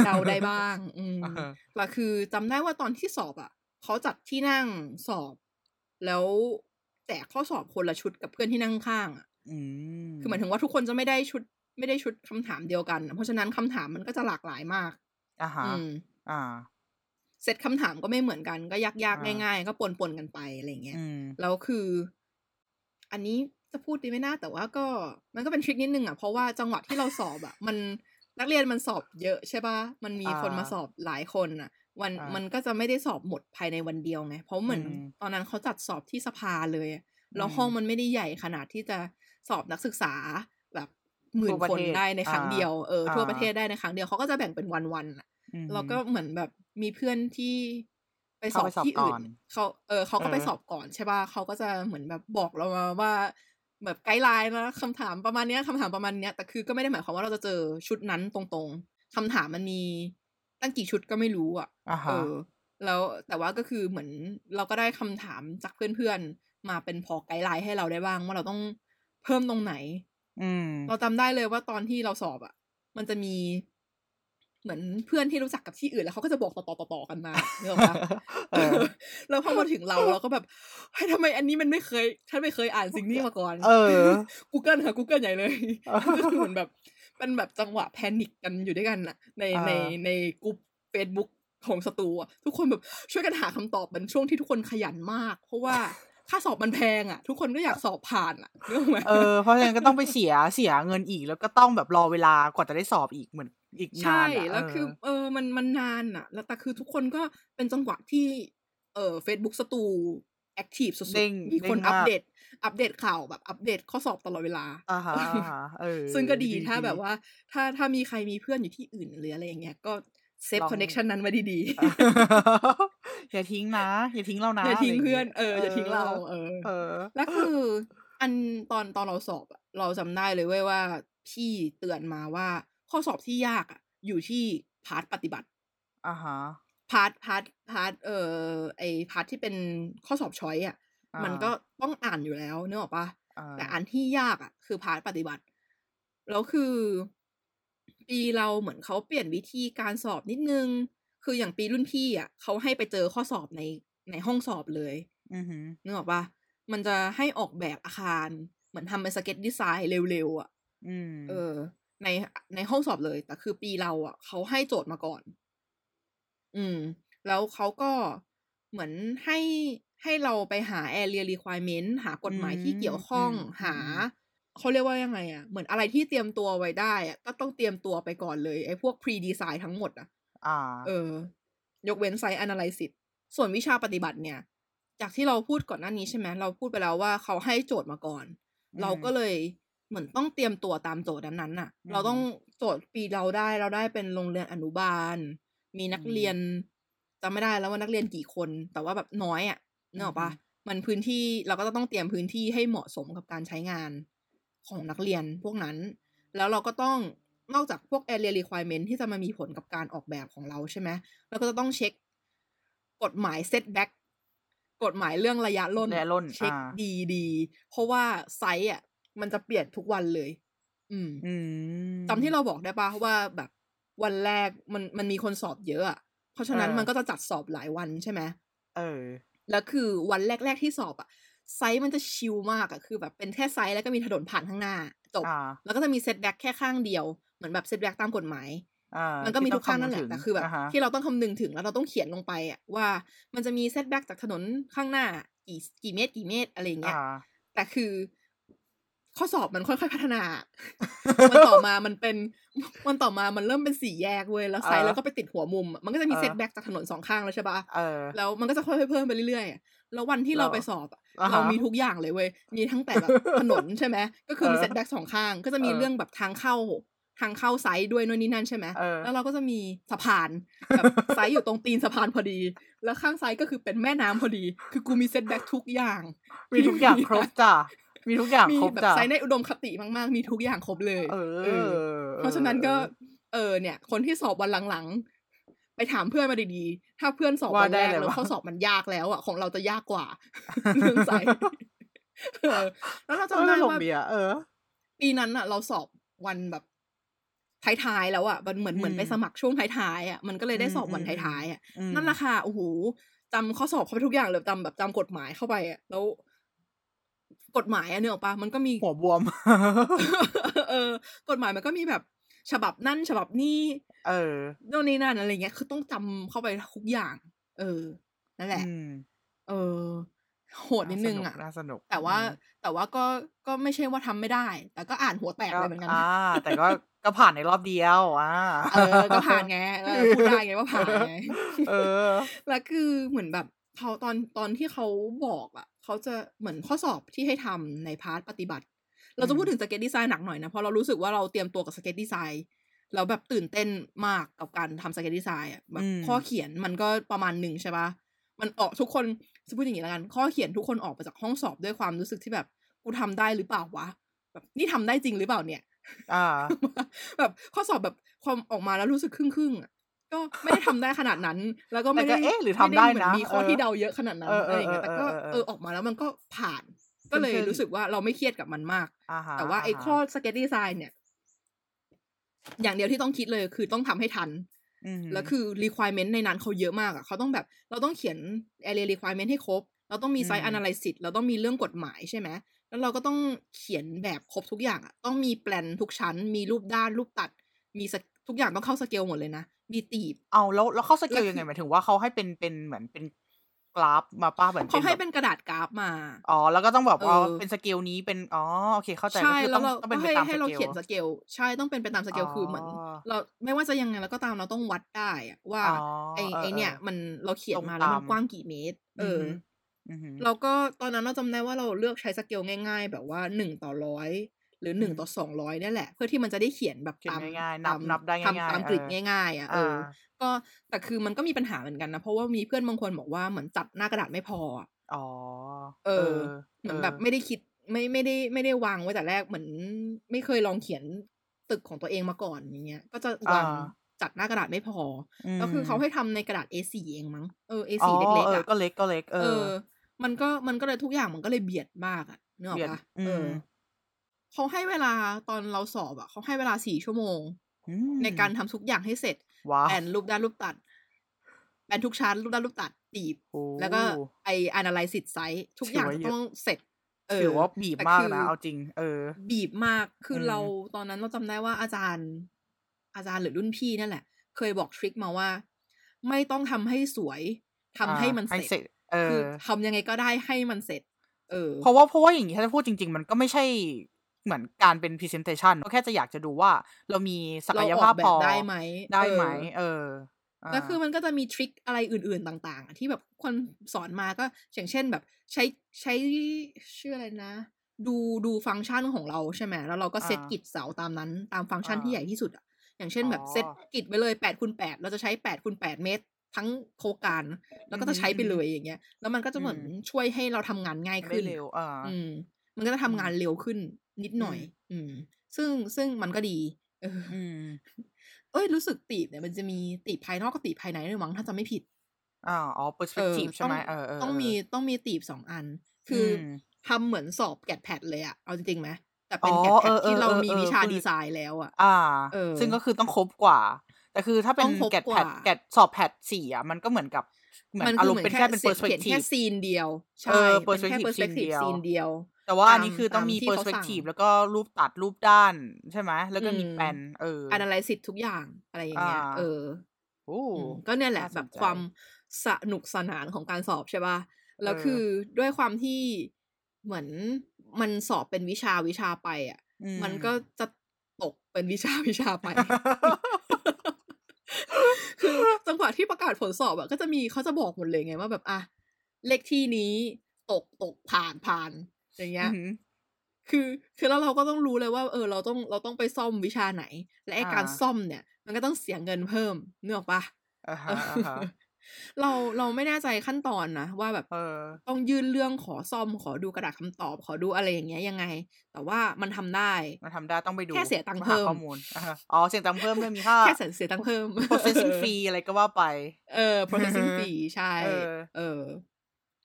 เดาได้บ้าง อืมเออแต่คือจำได้ว่าตอนที่สอบอะเขาจัดที่นั่งสอบ แล้วแจกข้อสอบคนละชุดกับเพื่อนที่นั่งข้างอะอืมคือหมายถึงว่าทุกคนจะไม่ได้ชุดไม่ได้ชุดคำถามเดียวกัน เพราะฉะนั้นคำถามมันก็จะหลากหลายมากอ่าฮะอืมอ่าเซตคำถามก็ไม่เหมือนกันก็ยากอ่าๆง่าย ๆ ก็ปนๆกันไปอะไรเงี้ยอืมแล้วคือ อันนี้ จะพูดดีไหมนะแต่ว่าก็มันก็เป็นทริคนิดนึงอะเพราะว่าจังหวะที่เราสอบอะ มันนักเรียนมันสอบเยอะใช่ปะมันมีอ่าคนมาสอบหลายคนอะ วันอ่ามัมันก็จะไม่ได้สอบหมดภายในวันเดียวไง เพราะเหมือนอืมตอนนั้นเขาจัดสอบที่สภาเลยอะแล้วอืมห้องมันไม่ได้ใหญ่ขนาดที่จะสอบนักศึกษาแบบหมื่ทั่นวประคนเทศได้ในครั้งอ่าเดียวเออทั่วอ่าประเทศได้ในครั้งเดียวเขาก็จะแบ่งเป็นวันๆอะอืมแล้วก็เหมือนแบบมีเพื่อนที่ไปสเข้าอบไปสอบที่อื่ก่อนนเขาเออเขาก็ไปเออสอบก่อนใช่ป่ะเขาก็จะเหมือนแบบบอกเรามาว่า แบบไกด์ไลน์นะคำถามประมาณเนี้ยคำถามประมาณเนี้ยแต่คือก็ไม่ได้หมายความว่าเราจะเจอชุดนั้นตรงๆคำถามมันมีตั้งกี่ชุดก็ไม่รู้อะอ่าเอฮะอแล้วแต่ว่าก็คือเหมือนเราก็ได้คำถามจากเพื่อนๆมาเป็นพอไกด์ไลน์ให้เราได้บ้าง ว่าเราต้องเพิ่มตรงไหน อืม เราจำได้เลยว่าตอนที่เราสอบอะ มันจะมี เหมือนเพื่อนที่รู้จักกับที่อื่นแล้วเขาก็จะบอกต่อๆต่อๆกันมาเนกอะปะเออแล้วพอมาถึงเราเราก็แบบเฮ้ยทำไมอันนี้มันไม่เคยฉันไม่เคยอ่านสิ่งนี้มาก่อน เออ Google ค่ะ Google ใหญ่เลยเออก็คือเหมือนแบบเป็นแบบจังหวะแพนิคกันอยู่ด้วยกันน่ะในอ่าในในกลุ่ม Facebook ของสตูอะทุกคนแบบช่วยกันหาคำตอบเป็นช่วงที่ทุกคนขยันมาก เพราะว่าค่าสอบมันแพงอะ ทุกคนก็อยากสอบผ่านอะนึกออกไหมเออเพราะฉะนั้นก็ต้องไปเสียเสียเงินอีก แล้วก็ต้องแบบรอเวลากว่าจะได้สอบอีกเหมือน อีกใช่นานอะแล้วเออคือ เออมันมันนานอะแล้วแต่คือทุกคนก็เป็นจังหวะที่ เอ่อ Facebook สตูแอคทีฟสุดเด้งๆมีคนเด้งมากอัปเดต อัปเดตข่าวแบบอัปเดตข้อสอบตลอดเวลาอ่าฮะอ่าฮะเออซึ่งก็ดีถ้าดีแบบว่า ถ้าถ้ามีใครมีเพื่อนอยู่ที่อื่นหรืออะไรอย่างเงี้ยก็ save ลองคอนเน c ชันนั้นไว้ดีอย่าทิ้งนะ อย่าทิ้งเรานะๆอย่าทิ้งเพื่อนงี้ยเออ อย่าทิ้งเรา เออ เออ แล้วคือ อันตอนตอนเราสอบอะเราจำได้เลยเว้ยว่า พี่เตือนมาว่า ข้อสอบที่ยากอะอยู่ที่ part ปฏิบัติอ่าฮะ part part part เอ่อไอ part ที่เป็นข้อสอบ choice อะอ่ามัมันก็ต้องอ่านอยู่แล้วนึกออกปะอ่าแต่อันที่ยากอะ คือ part ปฏิบัติ แล้วคือ ปีเราเหมือนเขาเปลี่ยนวิธีการสอบนิดนึง คืออย่างปีรุ่นพี่อะเขาให้ไปเจอข้อสอบในในห้องสอบเลยอือหือนึกออกปะมันจะให้ออกแบบอาคาร เหมือนทำเป็น sketch design เร็วๆอะอืมเออ ในในห้องสอบเลย แต่คือปีเราอะเขาให้โจทย์มาก่อน อืม แล้วเขาก็เหมือนให้ให้เราไปหา area requirement หากฎหมายที่เกี่ยวข้องอืมหาเขาเรียกว่ายังไงอะ เหมือนอะไรที่เตรียมตัวไว้ได้อะก็ต้องเตรียมตัวไปก่อนเลยไอ้พวก pre design ทั้งหมดอะอ่า เออ ยกเว้น site analysis ส่วนวิชาปฏิบัติเนี่ย จากที่เราพูดก่อนหน้านี้ใช่ไหมเราพูดไปแล้วว่าเขาให้โจทย์มาก่อนอืมเราก็เลย เหมือนต้องเตรียมตัวตามโจทย์นั้นๆน่ะอืมเราต้องโจทย์ปีเราได้เราได้เป็นโรงเรียนอนุบาล มีนักอืมเรียนจำไม่ได้แล้วว่านักเรียนกี่คน แต่ว่าแบบน้อยอะนึกออกปะอือฮึมันพื้นที่เราก็จะต้องเตรียมพื้นที่ให้เหมาะสมกับการใช้งานของนักเรียนพวกนั้น แล้วเราก็ต้องนอกจากพวก area requirement ที่จะมามีผลกับการออกแบบของเราใช่ไหมเราก็จะต้องเช็คกฎหมาย setback กฎหมายเรื่องระยะล่นระยะร่นเช็คอ่าดีดีๆเพราะว่าsite อะ มันจะเปลี่ยนทุกวันเลยอืมอืมจำที่เราบอกได้ปะว่าแบบวันแรกมันมันมีคนสอบเยอะอะเพราะฉะนั้นเออมันก็จะจัดสอบหลายวันใช่ไหมเออ แล้วคือวันแรก ๆที่สอบอะ site มันจะ chill มากอะคือแบบเป็นแค่ site แล้วก็มีถนนผ่านข้างหน้าจบอ่าแล้วก็จะมี setback แค่ข้างเดียว เหมือนแบบ setback ตามกฎหมายอ่ามันก็มีที่ทุกข้างนั่นแหละแต่คือแบบอ่าฮะที่เราต้องคำนึงถึงแล้วเราต้องเขียนลงไปอะว่ามันจะมี setback จากถนนข้างหน้ากี่กี่เมตรกี่เมตรอะไรอย่างเงี้ยอ่าแต่คือ ข้อสอบมันค่อยๆพัฒนา มันต่อมามันเป็น มันต่อมามันเริ่มเป็นสี่แยกเว้ย แล้วไซส์เออแล้วก็ไปติดหัวมุมอะมันก็จะมีเออ setback จากถนนสองข้างแล้วใช่ปะเออแล้วมันก็จะค่อยๆเพิ่มไปเรื่อยๆอะแล้ววันที่เราเราไปสอบอะอ่าฮะเรามีทุกอย่างเลยเว้ย มีทั้งแต่แบบถนนใช่ไหม ก็คือมีเออ setback สองข้าง ก็จะมีเออเรื่องแบบทางเข้า ทางเข้า site ด้วยนู่นนี่นั่นใช่ไหมเออแล้วเราก็จะมีสะพานแบบ site อยู่ตรงตีนสะพานพอดี แล้วข้างซ้ายก็คือเป็นแม่น้ำพอดี คือกูมี setback ทุกอย่าง มีทุกอย่างครบจ้ะ มีทุกอย่างมีครบแบบจ้ะ site ในอุดมคติมาก ๆ มีทุกอย่างครบเลยเออ เออ เพราะฉะนั้นก็เออเนี่ย คนที่สอบวันหลังๆ ไปถามเพื่อนมาดีๆ ถ้าเพื่อนสอบวันแรกว่าได้อะไรแล้วข้อสอบมันยากแล้วอะของเราจะยากกว่า เรื่อง site เออ แล้วเราเออจำได้ตลกว่าดีอะเออ ปีนั้นอะ เราสอบวันแบบท้ายๆแล้วอะมันเหมือนเหมือนอืมไปสมัครช่วงท้ายๆอะมันก็เลยได้สอบวันอืมอืม ท้ายๆอะ อืมนั่นแหละค่ะ โอ้โหจำข้อสอบเข้าไปทุกอย่างเลยจำแบบจำกฎหมายเข้าไปอะแล้ว กฎหมายอะเนกออกปะมันก็มีหัวบวม เออ กฎหมายมันก็มีแบบ ฉบับนั่นฉบับนี้เออโน่นนี่นั่นอะไรเงี้ย คือต้องจำเข้าไปทุกอย่าง เออ นั่นแหละอืมเออ โหดนิดนึงอะน่าสนุก แต่ว่าอืมแต่ว่าก็ก็ไม่ใช่ว่าทำไม่ได้ แต่ก็อ่านหัวแตกเลยเหมือนกันอ่าแต่ก็ก็ผ่านในรอบเดียวอ่าเออ ก็ผ่านไงเออพูดได้ไงว่าผ่านไงเออ แล้วคือเหมือนแบบเขาตอนตอนที่เขาบอกอะ เขาจะเหมือนข้อสอบที่ให้ทำใน part ปฏิบัติ เราจะพูดถึง sketch design หนักหน่อยนะ เพราะเรารู้สึกว่าเราเตรียมตัวกับ sketch design แล้วแบบตื่นเต้นมากกับการทำ sketch design อะแบบอืมข้อเขียนมันก็ประมาณหนึ่งใช่ปะมันออกทุกคนจะพูดอย่างนี้แล้วกัน ข้อเขียนทุกคนออกมาจากห้องสอบด้วยความรู้สึกที่แบบกูทำได้หรือเปล่าวะแบบนี่ทำได้จริงหรือเปล่าเนี่ย อ่า แบบข้อสอบแบบความออกมาแล้วรู้สึกครึ่งครึ่งๆอะ ก็ไม่ได้ทำได้ขนาดนั้น แล้วก็ไม่แต่ได้ก็เอ๊ะหรือม่ทำได้เหมืนะมีข้อเออที่เดาเยอะขนาดนั้นเออเอออะไรอย่างเงี้ยแต่ก็เออเออเออเออออกมาแล้วมันก็ผ่าน ก็เลยขึ้นๆรู้สึกว่าเราไม่เครียดกับมันมากอ่าฮะแต่ว่าไอ้ฮะข้อสเก็ตดีไซน์เนี่ย อย่างเดียวที่ต้องคิดเลยคือต้องทำให้ทันอืมแล้วคือ requirement ในนั้นเขาเยอะมากอะเขาต้องแบบ เราต้องเขียน area requirement ให้ครบ เราต้องมี site อืม analysis เราต้องมีเรื่องกฎหมายใช่ไหมแล้วเราก็ต้องเขียนแบบครบทุกอย่างอะต้องมีแปลนทุกชั้น มีรูปด้านรูปตัด มีสเทุกอย่างต้องเข้าสเกลหมดเลยนะ มีตีบเอาแล้วแล้วเข้าสเกแล้ลวยังไงคือหมายถึงว่าเขาให้เป็นเป็นเหมือนเป็นกราฟมาป้าเหมือนเขาให้แบบเป็นกระดาษกราฟมา อ๋อ แล้วก็ต้องแบบว่าเออเป็นสเกลนี้เป็น อ๋อ โอเค เข้าใจใช่ก็คือแล้ต้วองเราต้องก็เป็นไปให้ตามสให้เราเกลเขียนสเกล ใช่ ต้องเป็นไปตามสเกล คือเหมือนอ๋อเราไม่ว่าจะยังไงเราก็ตามเราต้องวัดได้อะว่าอ๋อไอเออไอเนี่ยเออมันเราเขียนตรงมาแล้วมันตามกว้างกี่เมตร เออออือหือเราก็ตอนนั้นเราจำได้ว่าเราเลือกใช้สเกลง่าย ๆ แบบว่าหนึ่งต่อร้อย หรือหนึ่งอืมต่อสองร้อยเนี่ยแหละ เพื่อที่มันจะได้เขียนแบบเขียนตามง่ายๆนับตามนับได้ง่ายๆทำตามกริดเออง่ายๆอะเอออ่าก็แต่คือมันก็มีปัญหาเหมือนกันนะเพราะว่ามีเพื่อนบางคนบอกว่าเหมือนจัดหน้ากระดาษไม่พออะอ๋อเออเหมือนแบบไม่ได้คิดไม่ไม่ได้ไม่ได้วางไว้แต่แรกเหมือนไม่เคยลองเขียนตึกของตัวเองมาก่อนอย่างเงี้ย ก็จะวางอ่าจัดหน้ากระดาษไม่พออแล้วคือเขาให้ทำในกระดาษ A4 เองมั้ง เอออ๋ A4 อเล็กเอๆออะก็เล็กก็เล็กเอเอออ มันก็มันก็เลยทุกอย่างมันก็เลยเบียดมากอะนึกออเบียกดปะอืเอมอ เขาให้เวลาตอนเราสอบอะเขาให้เวลาสี่ชั่วโมงอืมในการทำทุกอย่างให้เสร็จว้าวแอนรูปด้านรูปตัดแอนทุกชั้นรูปด้านรูปตัดตีบโอ้แล้วก็ไอ analysis site ทุกอย่างถือว่าจะเยอะต้องเสร็จเออถือว่าบีบแต่มากคือนะเอาจริง เออ บีบมากคืออมเราตอนนั้นเราจำได้ว่าอาจารย์ อาจารย์หรือรุ่นพี่นั่นแหละ เคยบอกทริคมาว่า ไม่ต้องทำให้สวยทำอ่าให้มันให้เสเสร็ร็จจเอคืออทำยังไงก็ได้ให้มันเสร็จ เออ เพราะว่าเพราะว่าอย่างนี้ถ้าจะพูดจริง ๆ มันก็ไม่ใช่ เหมือนการเป็น presentation ก็แค่จะอยากจะดูว่า เรามีศักเรายออภากพแบพบอได้ไหมได้ไหมเออเอออ่าแล้วคือมันก็จะมีทริคอะไรอื่น ๆต่างๆอะที่แบบคนสอนมาก็อย่างเช่นแบบใช้ใช้ชื่ออะไรนะ ดูดูฟังก์ชันของเราใช่ไหมแล้วเราก็เซตอ่ากิจเสาตามนั้น ตามฟังก์ชันอ่าที่ใหญ่ที่สุดอะอย่างเช่นแบบอ๋อเซตกิจไปเลยแปดคูณแปดเราจะใช้แปดคูณแปดเมตร ทั้งโครงการ แล้วก็จะใช้ไปเลยอย่างเงี้ย แล้วมันก็จะเหมือนอืมช่วยให้เราทำงานง่ายได้ขึ้นเร็วอ่าอื มมันก็จะทำงานเร็วขึ้นนิดหน่อย อืม ซึ่งซึ่งมันก็ดี เอออืมเอ้ยรู้สึกตีบเนี่ยมันจะมีตีบภายนอกกับตีบภายในด้วยมั้งถ้าจำไม่ผิดอ่าอ๋อเออ perspective ใช่ต้องไหมเออเออต้องเอมีอต้องมีตีบสองอัน คือือมทำเหมือนสอบแกดแพดเลยอะเอาจริงๆไหมแต่อ๋เป็อนแกดแพเอดอเอที่อเราเออมีเออวิชาคือดีไซน์แล้วอะอ่าเออซึ่งก็คือต้องครบกว่า แต่คือถ้าเป็ต้นองครบแกดกแพว่าดแกดสอบแพดสี่อะมันก็เหมือนกับเหมือมันนอาคือรมเหณ์มือเป็นนแค่แค่เป็นเขียนแค่ perspective ซีนเดียวเอใช่อเป็นแค่ perspective ซีน perspective เดียวซีนเดียว แต่ว่าอันตามนี้คือต้อตางมมีที่เขาสั่ง perspective แล้วก็รูปตัดรูปด้านใช่ไหมแล้วอืก็มีมแปลนเออ analysis ทุกอย่างอะไรอย่างอ่าเงี้ยเออโอ้อืมก็เนี่ยแหละน่าสแบนบใจความสนุกสนานของการสอบใช่ป่ะเอแล้วอคือด้วยความที่เหมือนมันสอบเป็นวิชาวิชาไปอะอืมมันก็จะตกเป็นวิชาวิชาไป คือจังหวะที่ประกาศผลสอบอะก็จะมีเขาจะบอกหมดเลยไงว่าแบบอะเลขที่นี้ตกตกผ่านผ่าน อย่างเงี้อืยอหือคือคือแล้วเราก็ต้องรู้เลยว่า เออ เราต้องเราต้องไปซ่อมวิชาไหน และไอ้อ่าการซ่อมเนี่ย มันก็ต้องเสียเงินเพิ่มเนื้ออกปะอ่าเอฮะออ่าฮะเราเราไม่แน่ใจขั้นตอนนะว่าแบบเออต้องยื่นเรื่องขอซ่อมขอดูกระดาษคำตอบ ขอดูอะไรอย่างเงี้ยยังไง แต่ว่ามันทำได้มันทำได้ต้องไปดูแค่เสียตังค์มาหาเพิ่มข้อมูลอ่าฮะอ๋อเสียตังค์เพิ่มด้วยมีค่าแค่เสียเสียตังค์เพิ่ม processing fee อะไรก็ว่าไป เออ processing fee ใช่ เออ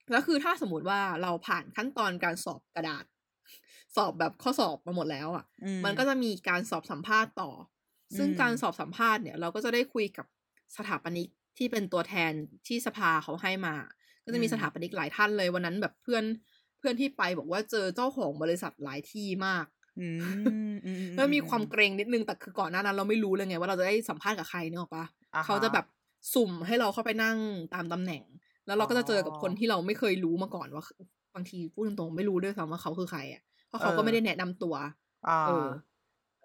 เออแล้วคือถ้าสมมติว่าเราผ่านขั้นตอนการสอบกระดาษ สอบแบบข้อสอบมาหมดแล้วอะอืมมันก็จะมีการสอบสัมภาษณ์ต่อ ซึ่งอืมการสอบสัมภาษณ์เนี่ยเราก็จะได้คุยกับสถาปนิกที่เป็นตัวแทนที่สภาเขาให้มา ก็จะมีอืมสถาปนิกหลายท่านเลยวันนั้นแบบเพื่อนเพื่อนที่ไปบอกว่าเจอเจ้าของบริษัทหลายที่มากอืมอืมแล้วมีความอืเกรงนิดนึงแต่คือก่อนหน้านั้นเราไม่รู้เลยไงว่าเราจะได้สัมภาษณ์กับใครเนี่ยหรอกปะอ่าฮะเขาจะแบบสุ่มให้เราเข้าไปนั่งตามตำแหน่ง แล้วเราก็จะเจอกับอ๋อคนที่เราไม่เคยรู้มาก่อนว่า บางทีพูดตรงๆไม่รู้ด้วยซ้ำว่าเขาคือใครอะเพราะเขาเออก็ไม่ได้แนะนำตัวอ่าเออ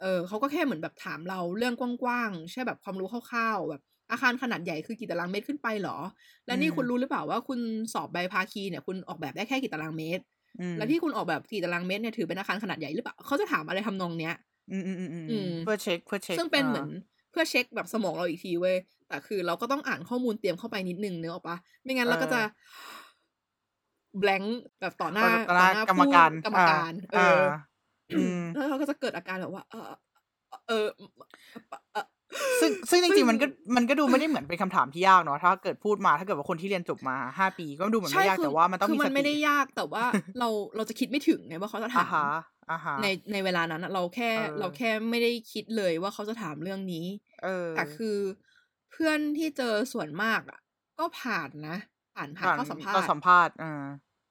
เออเขาก็แค่เหมือนแบบถามเราเรื่องกว้างๆใช่แบบความรู้คร่าวๆแบบอาคารขนาดใหญ่คือกี่ตารางเมตรขึ้นไปเหรอ และนี่อืมคุณรู้หรือเปล่าว่าคุณสอบใบภาคีเนี่ยคุณออกแบบได้แค่กี่ตารางเมตรอืมและที่คุณออกแบบกี่ตารางเมตรเนี่ยถือเป็นอาคารขนาดใหญ่หรือเปล่าเขาจะถามอะไรทำนองเนี้ยอืมอืมอืมอืมอืมเพื่อเช็คเพื่อเช็คซึ่งเป็นเหมือนอ่า เพื่อเช็คแบบสมองเราอีกทีเว้ยแต่คือเราก็ต้องอ่านข้อมูลเตรียมเข้าไปนิดนึงเนกอะปะไม่งั้นเราก็จะ blank แบบต่อหน้าต่อหน้ากรรมผู้การกรรมการ เออ่าออืมแล้วเราก็จะเกิดอาการแบบว่า เออเออเออซึ่งซึ่งจซึ่ริงงๆมันก็มันก็ดูไม่ได้เหมือนเป็นคำถามที่ยากเนาะถ้าเกิดพูดมาถ้าเกิดว่าคนที่เรียนจบมาห้าปี ก็ดูเหมือนไม่ยากคืแต่ว่ามันต้องคือมีมัสนไม่ได้ติยากแต่ว่าเราเราจะคิดไม่ถึงไงว่าเขาจะถาอ่ามฮะอ่าฮะ ในในเวลานั้นอะเราแค่เออเราแค่ไม่ได้คิดเลยว่าเขาจะถามเรื่องนี้ เออแต่คือเพื่อนที่เจอส่วนมากอะ ก็ผ่านนะ ผ่านผ่านข้อสัมภาก็ษณ์สัมภาษณ์อ่า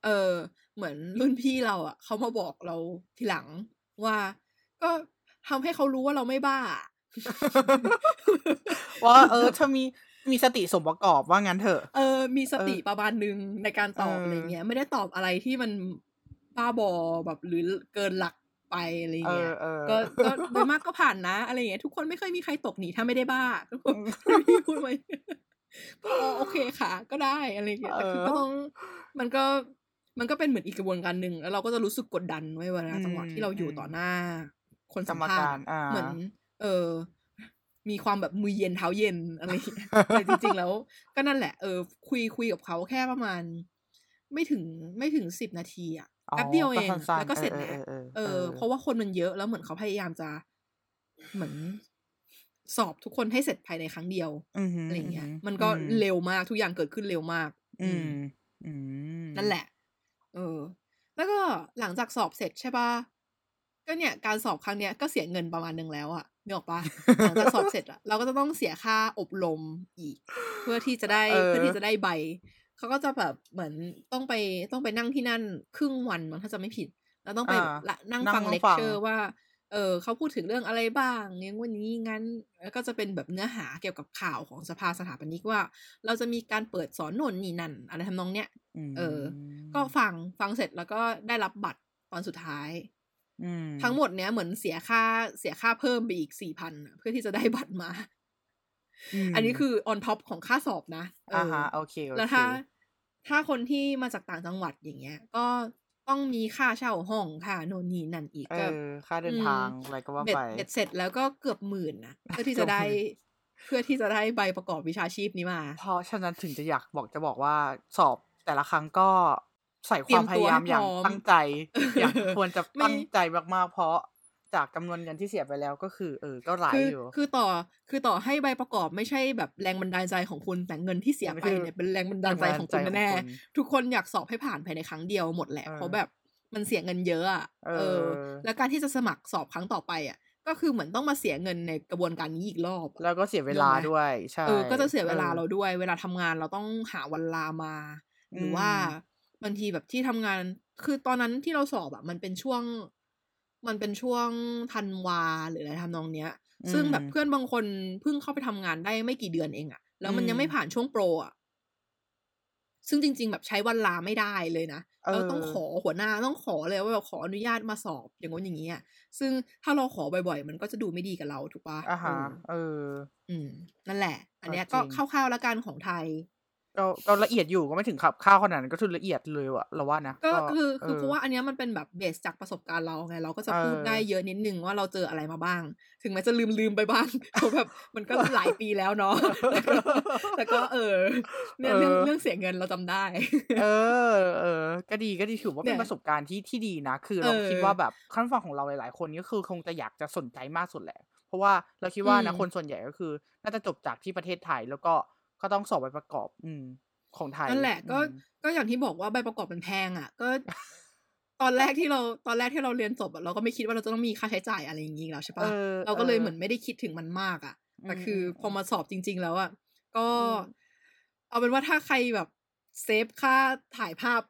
เออ เหมือนรุ่นพี่เราอะเขามาบอกเราทีหลังว่า ก็ทำให้เขารู้ว่าเราไม่บ้า ว่า เออเธอมีมีสติสมประกอบว่างั้นเถอะ เออ มีสติเออประมาณนึงในการตอบเออออะไรเงี้ย ไม่ได้ตอบอะไรที่มัน บ้าบอแบบหรือเกินหลักไปอะไรเอเงี้อยเออก็ก็โดยมากก็ผ่านนะ อะไรเงี้ยทุกคนไม่เคยมีใครตกหนีถ้าไม่ได้บ้าก็พี่พูดไว้ก็อ๋อโอเคค่ะ ก็ได้อะไรเงี้ยแต่คือเออก็ต้องมันก็มันก็เป็นเหมือนอีกกระบวนการหนึ่งแล้วเราก็จะรู้สึกกดดันไว้เวลาอืมจังหวะที่เราอยู่อืมต่อหน้า คนสัมกรรมภาษการณ์อ่าเหมือน เออ มีความแบบมือเย็นเท้าเย็นอะไรอย่างเงี้ยแต่จริงๆแล้ว ก็นั่นแหละ เออ คุยคุยกับเขาแค่ประมาณ ไม่ถึงไม่ถึงสิบนาทีอะอ๋อ แป๊บเดียวเองสั้นๆแล้วก็เสร็จออแล้วออเออ เพราะว่าคนมันเยอะแล้วเหมือนเขาพยายามจะเหมือนสอบทุกคนให้เสร็จภายในครั้งเดียวอือหือะไรอย่างเงี้ยหืมันก็อืเร็วมากทุกอย่างเกิดขึ้นเร็วมากอืมอืมนั่นแหละ เออ แล้วก็หลังจากสอบเสร็จใช่ปะก็เนี่ยการสอบครั้งเนี้ยก็เสียเงินประมาณนึงแล้วอะนึกออกปะหลังจากสอบเสร็จอะเราก็จะต้องเสียค่าอบรมอีก เพื่อที่จะได้เออเพื่อที่จะได้ใบ เขาก็จะแบบเหมือนต้องไปต้องไปนั่งที่นั่นครึ่งวันมั้งถ้าจะไม่ผิด แล้วต้องไปอ่าละนั่งนั่งฟังเลคฟังเชอร์ว่าเออเขาพูดถึงเรื่องอะไรบ้างอย่างวันนี้งั้นแล้วก็จะเป็นแบบเนื้อหาเกี่ยวกับข่าวของสภาสถาปนิกว่า เราจะมีการเปิดสอนโน่นนี่นั่นอะไรทำนองเนี้ยมเออ ก็ฟังฟังเสร็จแล้วก็ได้รับบัตรตอนสุดท้ายอืมทั้งหมดเนี้ยเหมือนเสียค่าเสียค่าเพิ่มไปอีกสี่พันเพื่อที่จะได้บัตรมามอันนี้คือ on top ของค่าสอบนะเอออ่าฮะโอเคโอเคแล้วถ้า ถ้าคนที่มาจากต่างจังหวัดอย่างเงี้ย ก็ต้องมีค่าเช่าห้องค่าโน่นนี่นั่นอีกเอก็อค่าเดินทางอะไรก็ว่าเบ็ดไปเบ็ดเสร็จแล้วก็เกือบหมื่นนะเพื่อที่จะได้เพื่อที่จะได้ใบประกอบวิชาชีพนี้มา เพราะฉะนั้นถึงจะอยากบอกจะบอกว่าสอบแต่ละครั้งก็ใส่คเตรีวายมมพตัวยายามให้อย่างพร้อมตั้งใจ อย่างควรจะไม่ตั้งใจมากๆ เพราะ จากจำนวนเงินที่เสียไปแล้วก็คือ เออ ก็หลายคืออยู่ คือต่อ คือต่อให้ใบประกอบไม่ใช่แบบแรงบันดาลใจของคุณ แต่เงินที่เสียมันไปคือเนี่ยเป็นแรงบันดาลใจของคุณแรงบันดาลใจแน่ของคุณๆทุกคนอยากสอบให้ผ่านภายในครั้งเดียวหมดแหละเออเพราะแบบมันเสียเงินเยอะอะเอเอออ แล้วการที่จะสมัครสอบครั้งต่อไปอะ ก็คือเหมือนต้องมาเสียเงินในกระบวนการนี้อีกรอบอะแล้วก็เสียเวลานึกออกไหมด้วย ใช่ เออ ก็จะเสียเวลาออเราด้วย เวลาทำงานเราต้องหาวันลามา หรือว่าอืมบางทีแบบที่ทำงาน คือตอนนั้นที่เราสอบอะมันเป็นช่วง มันเป็นช่วงธันวาหรืออะไรทำนองเนี้ย ซึ่งแบบอืมเพื่อนบางคนเพิ่งเข้าไปทำงานได้ไม่กี่เดือนเองอะแล้วมันอืมยังไม่ผ่านช่วงโปรอะซึ่งจริง ๆ แบบใช้วันลาไม่ได้เลยนะเออเราต้องขอหัวหน้าต้องขอเลยว่าแบบขออนุญาตมาสอบอย่างงี้นอย่างนี้อะซึ่งถ้าเราขอบ่อยๆ มันก็จะดูไม่ดีกับเราถูกปะอ่าฮะเออเอออืม นั่นแหละ อันเนี้ยก็ก็จริงคร่าวๆแล้วกันของไทย ก็ก็ละเอียดอยู่ก็ไม่ถึงขับข้าวขนาดนั้นก็คือละเอียดเลยว่ะเราว่านะก็คือเอคืออเพราะว่าอันเนี้ยมันเป็นแบบเบสจากประสบการณ์เราไงเราก็จะพูดเออได้เยอะนิดนึงว่าเราเจออะไรมาบ้าง ถึงแม้จะลืมลืมๆไปบ้างเพราะแบบมันก็หลายปีแล้วเนาะแต่ก็แต่ก็เออเนี่ยเรื่องเออเรื่องเสียเงินเราจำได้ เออเออก็ดีก็ดีถือว่าเป็นเนี่ยประสบการณ์ที่ที่ดีนะ คือเราเออคิดว่าแบบขั้นฟังของเราหลายๆ คนก็คือคงจะอยากจะสนใจมากสุดแหละ เพราะว่าเราคิดว่านะอืมคนส่วนใหญ่ก็คือ น่าจะจบจากที่ประเทศไทยแล้วก็ ก็ต้องสอบใบประกอบ อืม ของไทยนั่นแหละ ก็อืมก็อย่างที่บอกว่าใบประกอบมันแพงอะ ก็ ตอนแรกที่เราตอนแรกที่เราเรียนจบอะเราก็ไม่คิดว่าเราจะต้องมีค่าใช้จ่ายอะไรอย่างงี้แล้วใช่เอปะอเราก็เลยออเหมือนไม่ได้คิดถึงมันมากอะแต่อืมคืออืมพอมาสอบจริง ๆ แล้วอะก็อืมเอาเป็นว่าถ้าใครแบบเซฟค่าถ่ายภาพ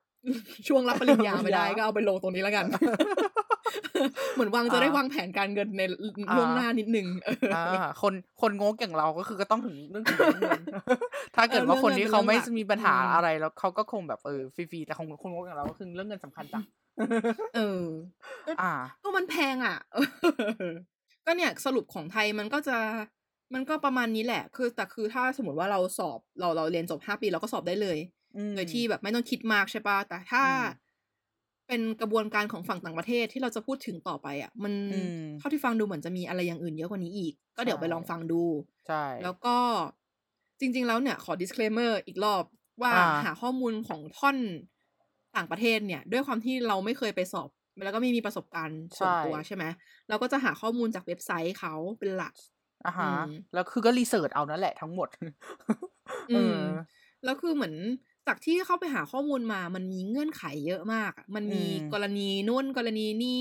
ช่วงรับปริญญาไม่ได้ก็เอาไปลงตรงนี้แล้วกัน เหมือนวางจะได้อ่าวางแผนการเงินในอ่าล่วงหน้านิดนึงเออออ่าคนคนงกอย่างเราก็คือก็ต้องถึงเรื่องถึงเรื่องเงินถ้าเกิดเออว่าคนเรื่องเงินที่เป็นเขาไม่เรื่องหลักมีปัญหาอืมอะไรแล้วเขาก็คงแบบเออฟรีๆแต่ของคนงกอย่างเราก็คือเรื่องเงินสำคัญจังเออ อ่าก็มันแพงอะเออก็เนี่ยสรุปของไทยมันก็จะมันก็ประมาณนี้แหละ คือแต่คือถ้าสมมติว่าเราสอบเราเราเรียนจบห้าปีเราก็สอบได้เลยอืม โดยที่แบบไม่ต้องคิดมากใช่ปะแต่ถ้าอืมเป็นกระบวนการของฝั่งต่างประเทศที่เราจะพูดถึงต่อไปอะ มันอืมเท่าที่ฟังดูเหมือนจะมีอะไรอย่างอื่นเยอะกว่านี้อีก ก็เดี๋ยวใช่ไปลองฟังดู ใช่ แล้วก็จริง ๆ แล้วเนี่ย ขอ disclaimer อีกรอบว่าอ่าหาข้อมูลของท่อนต่างประเทศเนี่ย ด้วยความที่เราไม่เคยไปสอบ แล้วก็ไม่มีประสบการณ์ส่วนตัวใช่ไหมเราก็จะหาข้อมูลจากเว็บไซต์เขาเป็นหลักอ่าฮะอืมแล้วคือก็รีเสิร์ชเอานั่นแหละทั้งหมดเออือมแล้วคือเหมือน จากที่เข้าไปหาข้อมูลมามันมีเงื่อนไขเยอะมากอะมันมีอืมกรณีนู่นกรณีนี่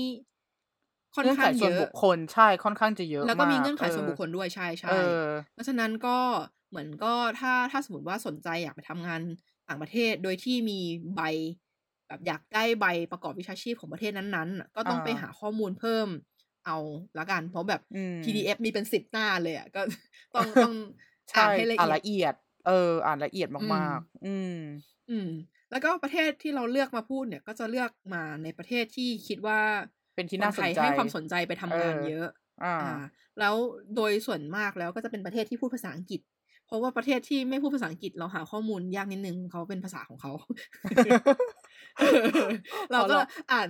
ค่อนเงื่อนข้าไขงส่เยวนอะบุคคลใช่ค่อนข้างจะเยอะ แล้วก็มีากเงื่อนไขส่วนออบุคคลด้วยใช่ใช่เออเพราะฉะนั้นก็เหมือนก็ถ้าถ้าสมมติว่าสนใจอยากไปทำงานต่างประเทศโดยที่มีใบ แบบอยากได้ใบประกอบวิชาชีพของประเทศนั้นๆน่ะก็ต้องอ่าไปหาข้อมูลเพิ่มเอาละกัน เพราะแบบอืม PDF มีเป็นสิบหน้าเลยอะก็ต้องต้องใช่อ่านให้ละอ่านเอียดละ เอียดเออ อ่านละเอียดมากๆ อืม อืม แล้วก็ประเทศที่เราเลือกมาพูดเนี่ย ก็จะเลือกมาในประเทศที่คิดว่า เป็นที่คน่านสไทนยใจให้ความสนใจไปทำงานเออเยอะอ่าอ่า แล้วโดยส่วนมากแล้วก็จะเป็นประเทศที่พูดภาษาอังกฤษ เพราะว่าประเทศที่ไม่พูดภาษาอังกฤษเราหาข้อมูลยากนิดนึงเขาเป็นภาษาของเขา เราก็อ่าน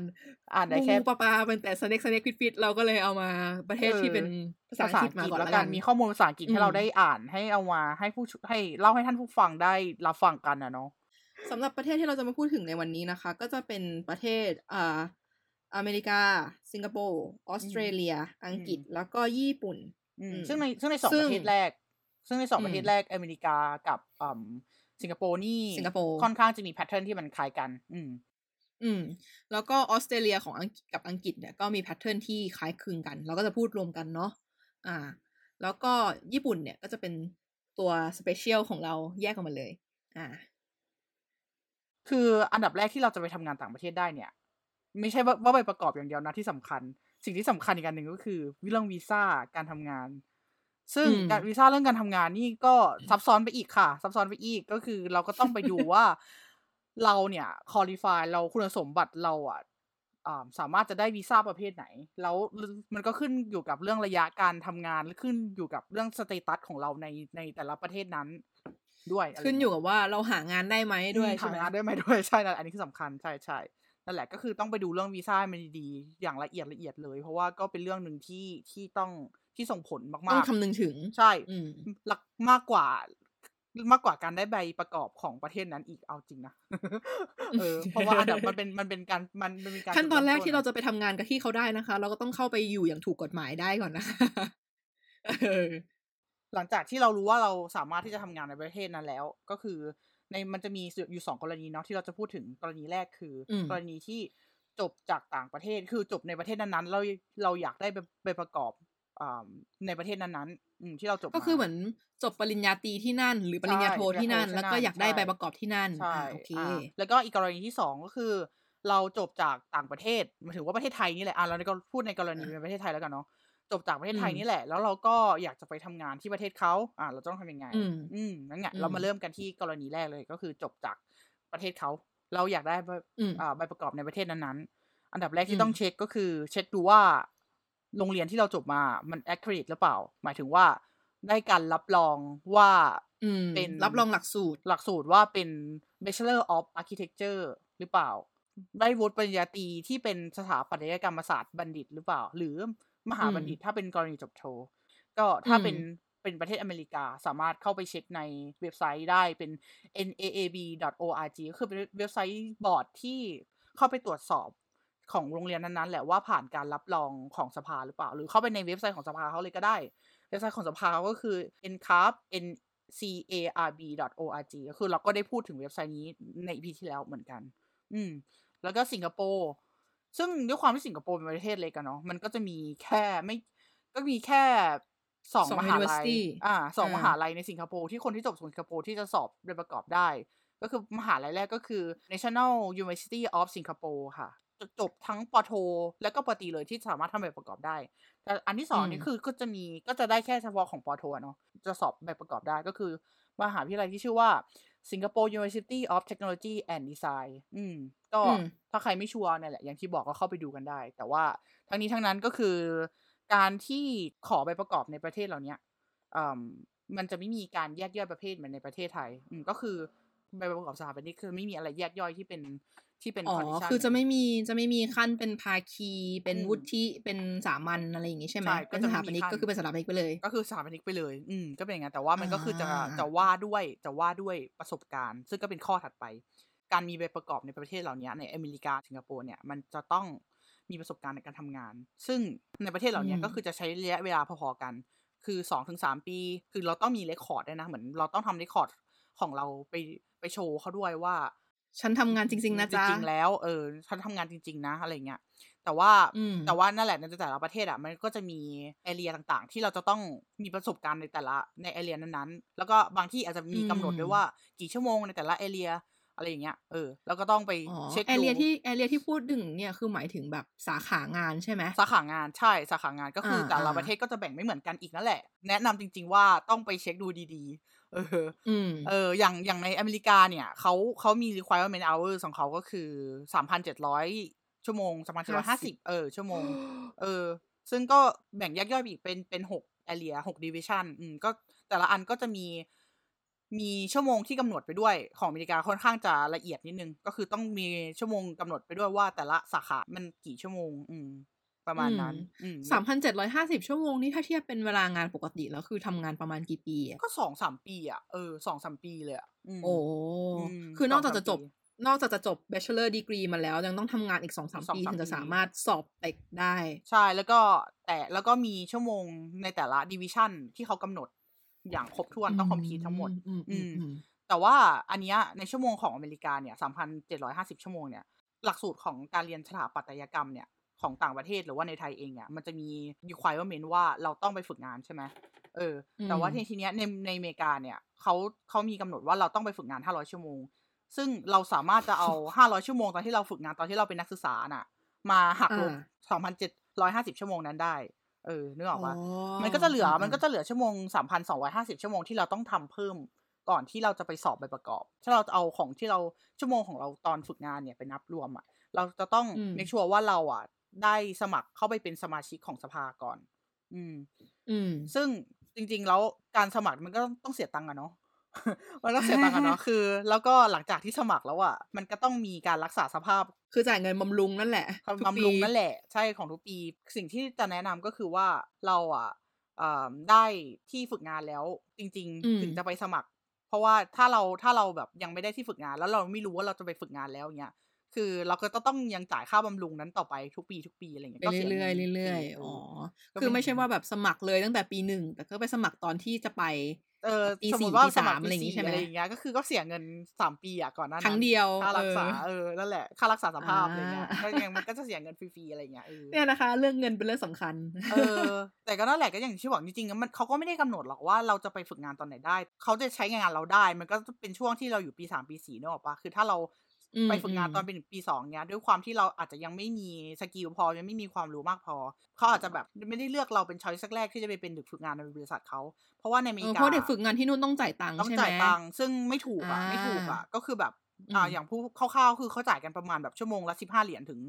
อ่านได้แค่งูปลาปลาเป็นแต่สเน็กสเน็กฟิตฟิตเราก็เลยเอามาประเทศที่เป็นภาษาอังกฤษมาก่อนแล้ละวกักันนมีข้อมูลภาษาอังกฤษอืให้มเราได้อ่านให้เอามาให้ผู้ชให้เล่าให้ท่านผู้ฟังได้รับฟังกันนะเนาะสำหรับประเทศที่เราจะมาพูดถึงในวันนี้นะคะ ก็จะเป็นประเทศอ่าอเมริกา สิงคโปร์ออสเตรเลีย อังกฤษอืมแล้วก็ญี่ปุ่นอืมอืมซึ่งในซึ่งในสองซึ่งประเทศแรก ซึ่งในสองอืมประเทศแรกอเมริกากับอ่า สิงคโปร์นี่สิงคโปร์ค่อนข้างจะมีแพทเทิร์นที่มันคล้ายกัน อืม อืม แล้วก็ออสเตรเลียของอังกฤษกับอังกฤษเนี่ยก็มี pattern ที่คล้ายคลึงกัน เราก็จะพูดรวมกันเนาะอ่า แล้วก็ญี่ปุ่นเนี่ยก็จะเป็นตัว special ของเราแยกออกมาเลย อ่า คืออันดับแรกที่เราจะไปทำงานต่างประเทศได้เนี่ย ไม่ใช่ว่าว่าใบประกอบอย่างเดียวนะที่สำคัญ สิ่งที่สำคัญอีกอันหนึ่งก็คือเรื่องวีซ่าการทำงาน ซึ่งอืมการวีซ่าเรื่องการทำงานนี่ก็ซับซ้อนไปอีกค่ะ ซับซ้อนไปอีกก็คือเราก็ต้องไปดูว่าเราเนี่ยคอลี่ฟายเราคุณสมบัติเราอะอ่าสามารถจะได้วีซ่าประเภทไหน แล้วมันก็ขึ้นอยู่กับเรื่องระยะการทำงานและขึ้นอยู่กับเรื่องสเตตัสของเราในในแต่ละประเทศนั้นด้วยะไรขึ้นอยู่กับว่าเราหางานได้ไหมด้วยอืมใช่ไหมหางานได้ไหมด้วยใช่นะอันนี้คือสำคัญใช่ใช่นั่นแหละก็คือต้องไปดูเรื่องวีซ่าให้มันดีๆอย่างละเอียดละเอียดเลย เพราะว่าก็เป็นเรื่องหนึ่งที่ที่ต้อง ที่ส่งผลต้อมางกคำนึงถึงๆใช่อืมหลักมากกว่ามากกว่าการได้ใบประกอบของประเทศนั้นอีกเอาจริงนะเออเพราะว่าอันดับมันเป็นมันเป็นการมันมันเป็นการขั้นตอนแรกจุดที่มเราต้จะไปทำงานกับที่เขาได้นะคะ เราก็ต้องเข้าไปอยู่อย่างถูกกฎหมายได้ก่อนนะคะเออหลังจากที่เรารู้ว่าเราสามารถที่จะทำงานในประเทศนั้นแล้ว ก็คือ ในมันจะมีอยู่สองกรณีเนาะที่เราจะพูดถึงกรณีแรกคืออมกรณีที่จบจากต่างประเทศคือจบในประเทศนั้นๆเราเราอยากได้ไปไปประกอบอ่า ในประเทศนั้นๆอืมที่เราจบก็คือมาเหมือนจบปริญญาตรีที่นั่น หรือปริญญาโทใช่ที่นั่นปริญญาโทแล้วก็ที่นั่นอยากได้ใช่ใบประกอบที่นั่นใช่อ่าโอเคอ่าแล้วก็อีกกรณีที่สองก็คือ เราจบจากต่างประเทศหมายถึงว่าประเทศไทยนี่แหละอะเราก็พูดในกรณีในประเทศไทยแล้วกันเนาะจบจากประเทศไทยอืมนี่แหละ แล้วเราก็อยากจะไปทำงานที่ประเทศเขาอ่าเราต้องทำยังไง อืมอืมนั่นไงอืมเรามาเริ่มกันที่กรณีแรกเลยก็คือจบจากประเทศเขาเราอยากได้ใบอืมอ่าใบประกอบในประเทศนั้นๆอันดับแรกอืที่มต้องเช็คก็คือ เช็คดูว่า โรงเรียนที่เราจบมา มัน accurate หรือเปล่า หมายถึงว่าได้การรับรองว่าอืมเป็นรับรองหลักสูตร หลักสูตรว่าเป็น Bachelor of Architecture หรือเปล่า ได้วุฒิปริญญาตรีที่เป็นสถาปัตยกรรมศาสตร์บัณฑิตหรือเปล่า หรือมหาอืมบัณฑิตถ้าเป็นกรณีจบโท ก็ถ้าอืมเป็นเป็นประเทศอเมริกาสามารถเข้าไปเช็คในเว็บไซต์ได้เป็น naab.org ก็คือเป็นเว็บไซต์บอร์ดที่เข้าไปตรวจสอบ ของโรงเรียนนั้นๆแหละว่าผ่านการรับรองของสภาหรือเปล่า หรือเข้าไปในเว็บไซต์ของสภาเขาเลยก็ได้ เว็บไซต์ของสภาก็คือ ncarb n c a r b org ก็คือเราก็ได้พูดถึงเว็บไซต์นี้ใน EP ที่แล้วเหมือนกัน อืม แล้วก็สิงคโปร์ซึ่งด้วยความที่สิงคโปร์เป็นประเทศเล็กกันเนาะมันก็จะมีแค่ไม่ก็มีแค่สองสองมหาลัย university อ่าสองอ่ามมหาลัยในสิงคโปร์ที่คนที่จบสิงคโปร์ที่จะสอบใบประกอบได้ ก็คือมหาลัยแรกก็คือ National University of Singapore ค่ะ จจบทั้งปอโท และก็ปอตรีเลยที่สามารถทำใบประกอบได้ แต่อันที่สองอืมนี่คือก็จะมีก็จะได้แค่เฉพาะของปอโทอะเนาะจะสอบใบประกอบได้ก็คือมหาวิทยาลัยที่ชื่อว่า Singapore University of Technology and Design อืม ก็อืมถ้าใครไม่ชัวร์เนี่ยแหละ อย่างที่บอกก็เข้าไปดูกันได้ แต่ว่าทั้งนี้ทั้งนั้นก็คือ การที่ขอใบประกอบในประเทศเหล่าเนี้ยอืมมันจะไม่มีการแยกย่อยประเภทเหมือนในประเทศไทย อืมก็คือใบประกอบสถาปนิกคือไม่มีอะไรแยกย่อยที่เป็น ที่เป็นอ๋อ condition คือจะไม่มีจะไม่มีขั้นเป็นภาคีเป็นอืมวุฒิเป็นสามัญอะไรอย่างงี้ใช่ไหมใช่ก็เป็นจะสไม่ถาปมีนิกขั้นก็คือเป็นสถาปนิกไปเลย ก็คือสถาปนิกไปเลย อืมก็เป็นอย่างนั้นแต่ว่ามันก็คือจะอ่าจะว่าด้วยจะว่าด้วยประสบการณ์ ซึ่งก็เป็นข้อถัดไป การมีใบประกอบในประเทศเหล่านี้ในอเมริกาสิงคโปร์เนี่ยมันจะต้องมีประสบการณ์ในการทำงาน ซึ่งในประเทศเหล่านี้อืมก็คือจะใช้ระยะเวลาพอๆกัน คือสองถึงสามปี คือเราต้องมี record ด้วยนะเหมือนเราต้องทำ record ของเราไปไปโชว์เขาด้วยว่า ฉันทำงานจริง ๆ นะจ๊ะจริงๆแล้วเออฉันทำงานจริง ๆ นะอะไรเงี้ยแต่ว่าอืมแต่ว่านั่นแหละในแต่ละประเทศอะมันก็จะมี area ต่างๆ ที่เราจะต้องมีประสบการณ์ในแต่ละใน area นั้นๆ แล้วก็บางที่อาจจะมีกำหนดด้วยว่ากี่ชั่วโมงในแต่ละ area อะไรอย่างเงี้ยเออแล้วก็ต้องไปอ๋อเช็คแอเรียดูที่ area ที่พูดถึงเนี่ยคือหมายถึงแบบสาขางานใช่ไหมสาขางานใช่สาขางานก็คืออาแต่ละอ่าประเทศก็จะแบ่งไม่เหมือนกันอีกนั่นแหละ แนะนำจริง ๆ ว่าต้องไปเช็คดูดีๆ เอออืมเออ อย่างอย่างในอเมริกาเนี่ยเขาเขามี requirement hours ของเขาก็คือสามพันเจ็ดร้อยชั่วโมงสามพันเจ็ดร้อยห้าสิบเออ ชั่วโมง เออ ซึ่งก็แบ่งแยกย่อยไปอีกเป็นเป็นหก area หก division อืม ก็แต่ละอันก็จะมีมีชั่วโมงที่กำหนดไปด้วยของอเมริกาค่อนข้างจะละเอียดนิดนึง ก็คือต้องมีชั่วโมงกำหนดไปด้วยว่าแต่ละสาขา มันกี่ชั่วโมง อืม ประมาณนั้นอืมสามพันเจ็ดร้อยห้าสิบชั่วโมงนี่ถ้าเทียบเป็นเวลางานปกติแล้วคือทำงานประมาณกี่ปีอะก็สองสามปีอะเออสองสามปีเลยอะมโอ้อืมคือนอกจากสองสามจะจบปีนอกจากจะจบ bachelor degree มาแล้ว ยังต้องทำงานอีกสองสามสองปีสามถึงจะปีสามารถสอบเต็กได้ ใช่แล้วก็แต่แล้วก็มีชั่วโมงในแต่ละ division ที่เขากำหนดอย่างครบถ้วนต้อง complete ทั้งหมด อืมอือืมมอืมแต่ว่าอันเนี้ยในชั่วโมงของอเมริกาเนี่ยสามพันเจ็ดร้อยห้าสิบชั่วโมงเนี่ย หลักสูตรของการเรียนสถาปัตยกรรมเนี่ย ของต่างประเทศหรือว่าในไทยเองเนี่ยมันจะมี requirement ว่าเราต้องไปฝึกงานใช่ไหมเออ แต่ว่าอืมในทีเนี้ยในในอเมริกาเนี่ยเขาเขามีกำหนดว่าเราต้องไปฝึกงานห้าร้อยชั่วโมง ซึ่งเราสามารถจะเอาห้าร้อยชั่วโมงตอนที่เราฝึกงานตอนที่เราเป็นนักศึกษาน่ะ มาหักลบอ่าสองพันเจ็ดร้อยห้าสิบชั่วโมงนั้นได้ เออนึกออกปะอ๋อมันก็จะเหลืออ่ามัมันก็จะเหลือชั่วโมงสามพันสองร้อยห้าสิบชั่วโมงที่เราต้องทำเพิ่มก่อนที่เราจะไปสอบใบประกอบ ถ้าเราจะเอาของที่เราชั่วโมงของเราตอนฝึกงานเนี่ยไปนับรวมอะ เราจะต้องอืม make sure ว่าเราอะ ได้สมัครเข้าไปเป็นสมาชิกของสภาก่อน อืม อืม ซึ่งจริง ๆ แล้วการสมัครมันก็ต้องเสียตังค์อะเนาะมันต้องเสียตังค์อะเนาะคือ แล้วก็หลังจากที่สมัครแล้วอะมันก็ต้องมีการรักษาสภาพ คือจ่ายเงินบำรุงนั่นแหละทุกบำรุงปีนั่นแหละ ใช่ของทุกปี สิ่งที่จะแนะนำก็คือว่าเราอะเอ่อได้ที่ฝึกงานแล้ว จริงอืมๆถึงจะไปสมัคร เพราะว่าถ้าเราถ้าเราแบบยังไม่ได้ที่ฝึกงาน แล้วเราไม่รู้ว่าเราจะไปฝึกงานแล้วเงี้ย คือเราก็ต้องยังจ่ายค่าบำรุงนั้นต่อไปทุกปีทุกปีอะไรเงี้ยไปก็สีเรื่อยงินๆเรื่อยฟๆอ๋อก็คือเป็นไม่ใช่ว่าแบบสมัครเลยตั้งแต่ปีหนึ่งแต่ก็ไปสมัครตอนที่จะไปเออปีสมมสี่ติว่าปีสสามัคมรอะไรปีอย่างงี้สี่ใช่ไหอะมไรอย่างเงี้ยก็คือก็เสียเงินสามปีอะก่อนหน้าครั้งนั้นเดียวค่าเอรักอษาเออนั่นแหละค่ารักษาสอ่ภาพอะไรเงี้ยก็ายังมันก็จะเสียเงินฟรีๆอะไรเงี้ยเออเนี่ยนะคะ เรื่องเงินเป็นเรื่องสำคัญเออแต่ก็นั่นแหละก็อย่างที่บอกจริงๆอะมันเขาก็ไม่ได้กำหนดหรอกว่าเราจะไปฝึกงานตอนไหนได้เขาจะใช้งานเราได้ มันก็เป็นช่วงที่เราอยู่ปีสามปีสี่เนกอะปะคือถ้าเราอืม ไปฝึกงานอืมตอนเป็นปีสองเนี้ย ด้วยความที่เราอาจจะยังไม่มีสกิลพอยังไม่มีความรู้มากพอ เขาอาจจะแบบไม่ได้เลือกเราเป็น choice แรกที่จะไปเป็นเด็กฝึกงานในบริษัทเขาเพราะว่าในอเมเอริอเพการาะเด็กฝึกงานที่นู่นต้องจ่ายตังค์ต้องใช่ไหมจ่ายตังค์ซึ่งไม่ถูกอะอ่าไม่ถูกอะก็คือแบบอือ่ามอย่างผู้คร่าวๆคือเขาจ่ายกันประมาณแบบชั่วโมงละสิบห้าเหรียญถึง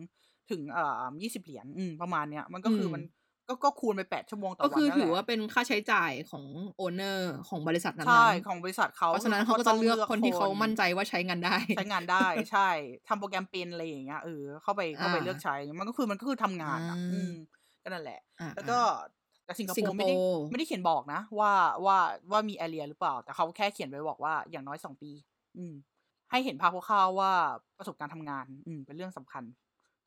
ถึงเอ่อยี่สิบเหรียญอืมประมาณเนี้ยมันก็คืออมมัน ก็ก็คูณไปแปดชั่วโมงต่อก็วันคือนั่นถือแหละว่าเป็นค่าใช้จ่ายของ owner ของบริษัทนั้นใช่ๆของบริษัทเขาเพราะฉะนั้นเขาก็ต้จะองเลือกคนที่เขามั่นใจว่าใช้งานได้ ใช้งานได้ใช่ทำโปรแกรมเป็นอะไรอย่างเงี้ยเออเข้าไปเข้าไปอ่าเลือกใช้มันก็คือมันก็คือทำงานอะอ่าอืมก็นั่นแหละอ่าแล้วก็แต่สิงคโปสิงคร์โปไม่ได้ร์ไม่ได้เขียนบอกนะ ว่าว่าว่ามีแอเรียหรือเปล่า แต่เขาแค่เขียนไว้บอกว่าอย่างน้อยสองปี อืม ให้เห็นภาพคร่าวๆว่าประสบการณ์ทำงาน อืมเป็นเรื่องสำคัญ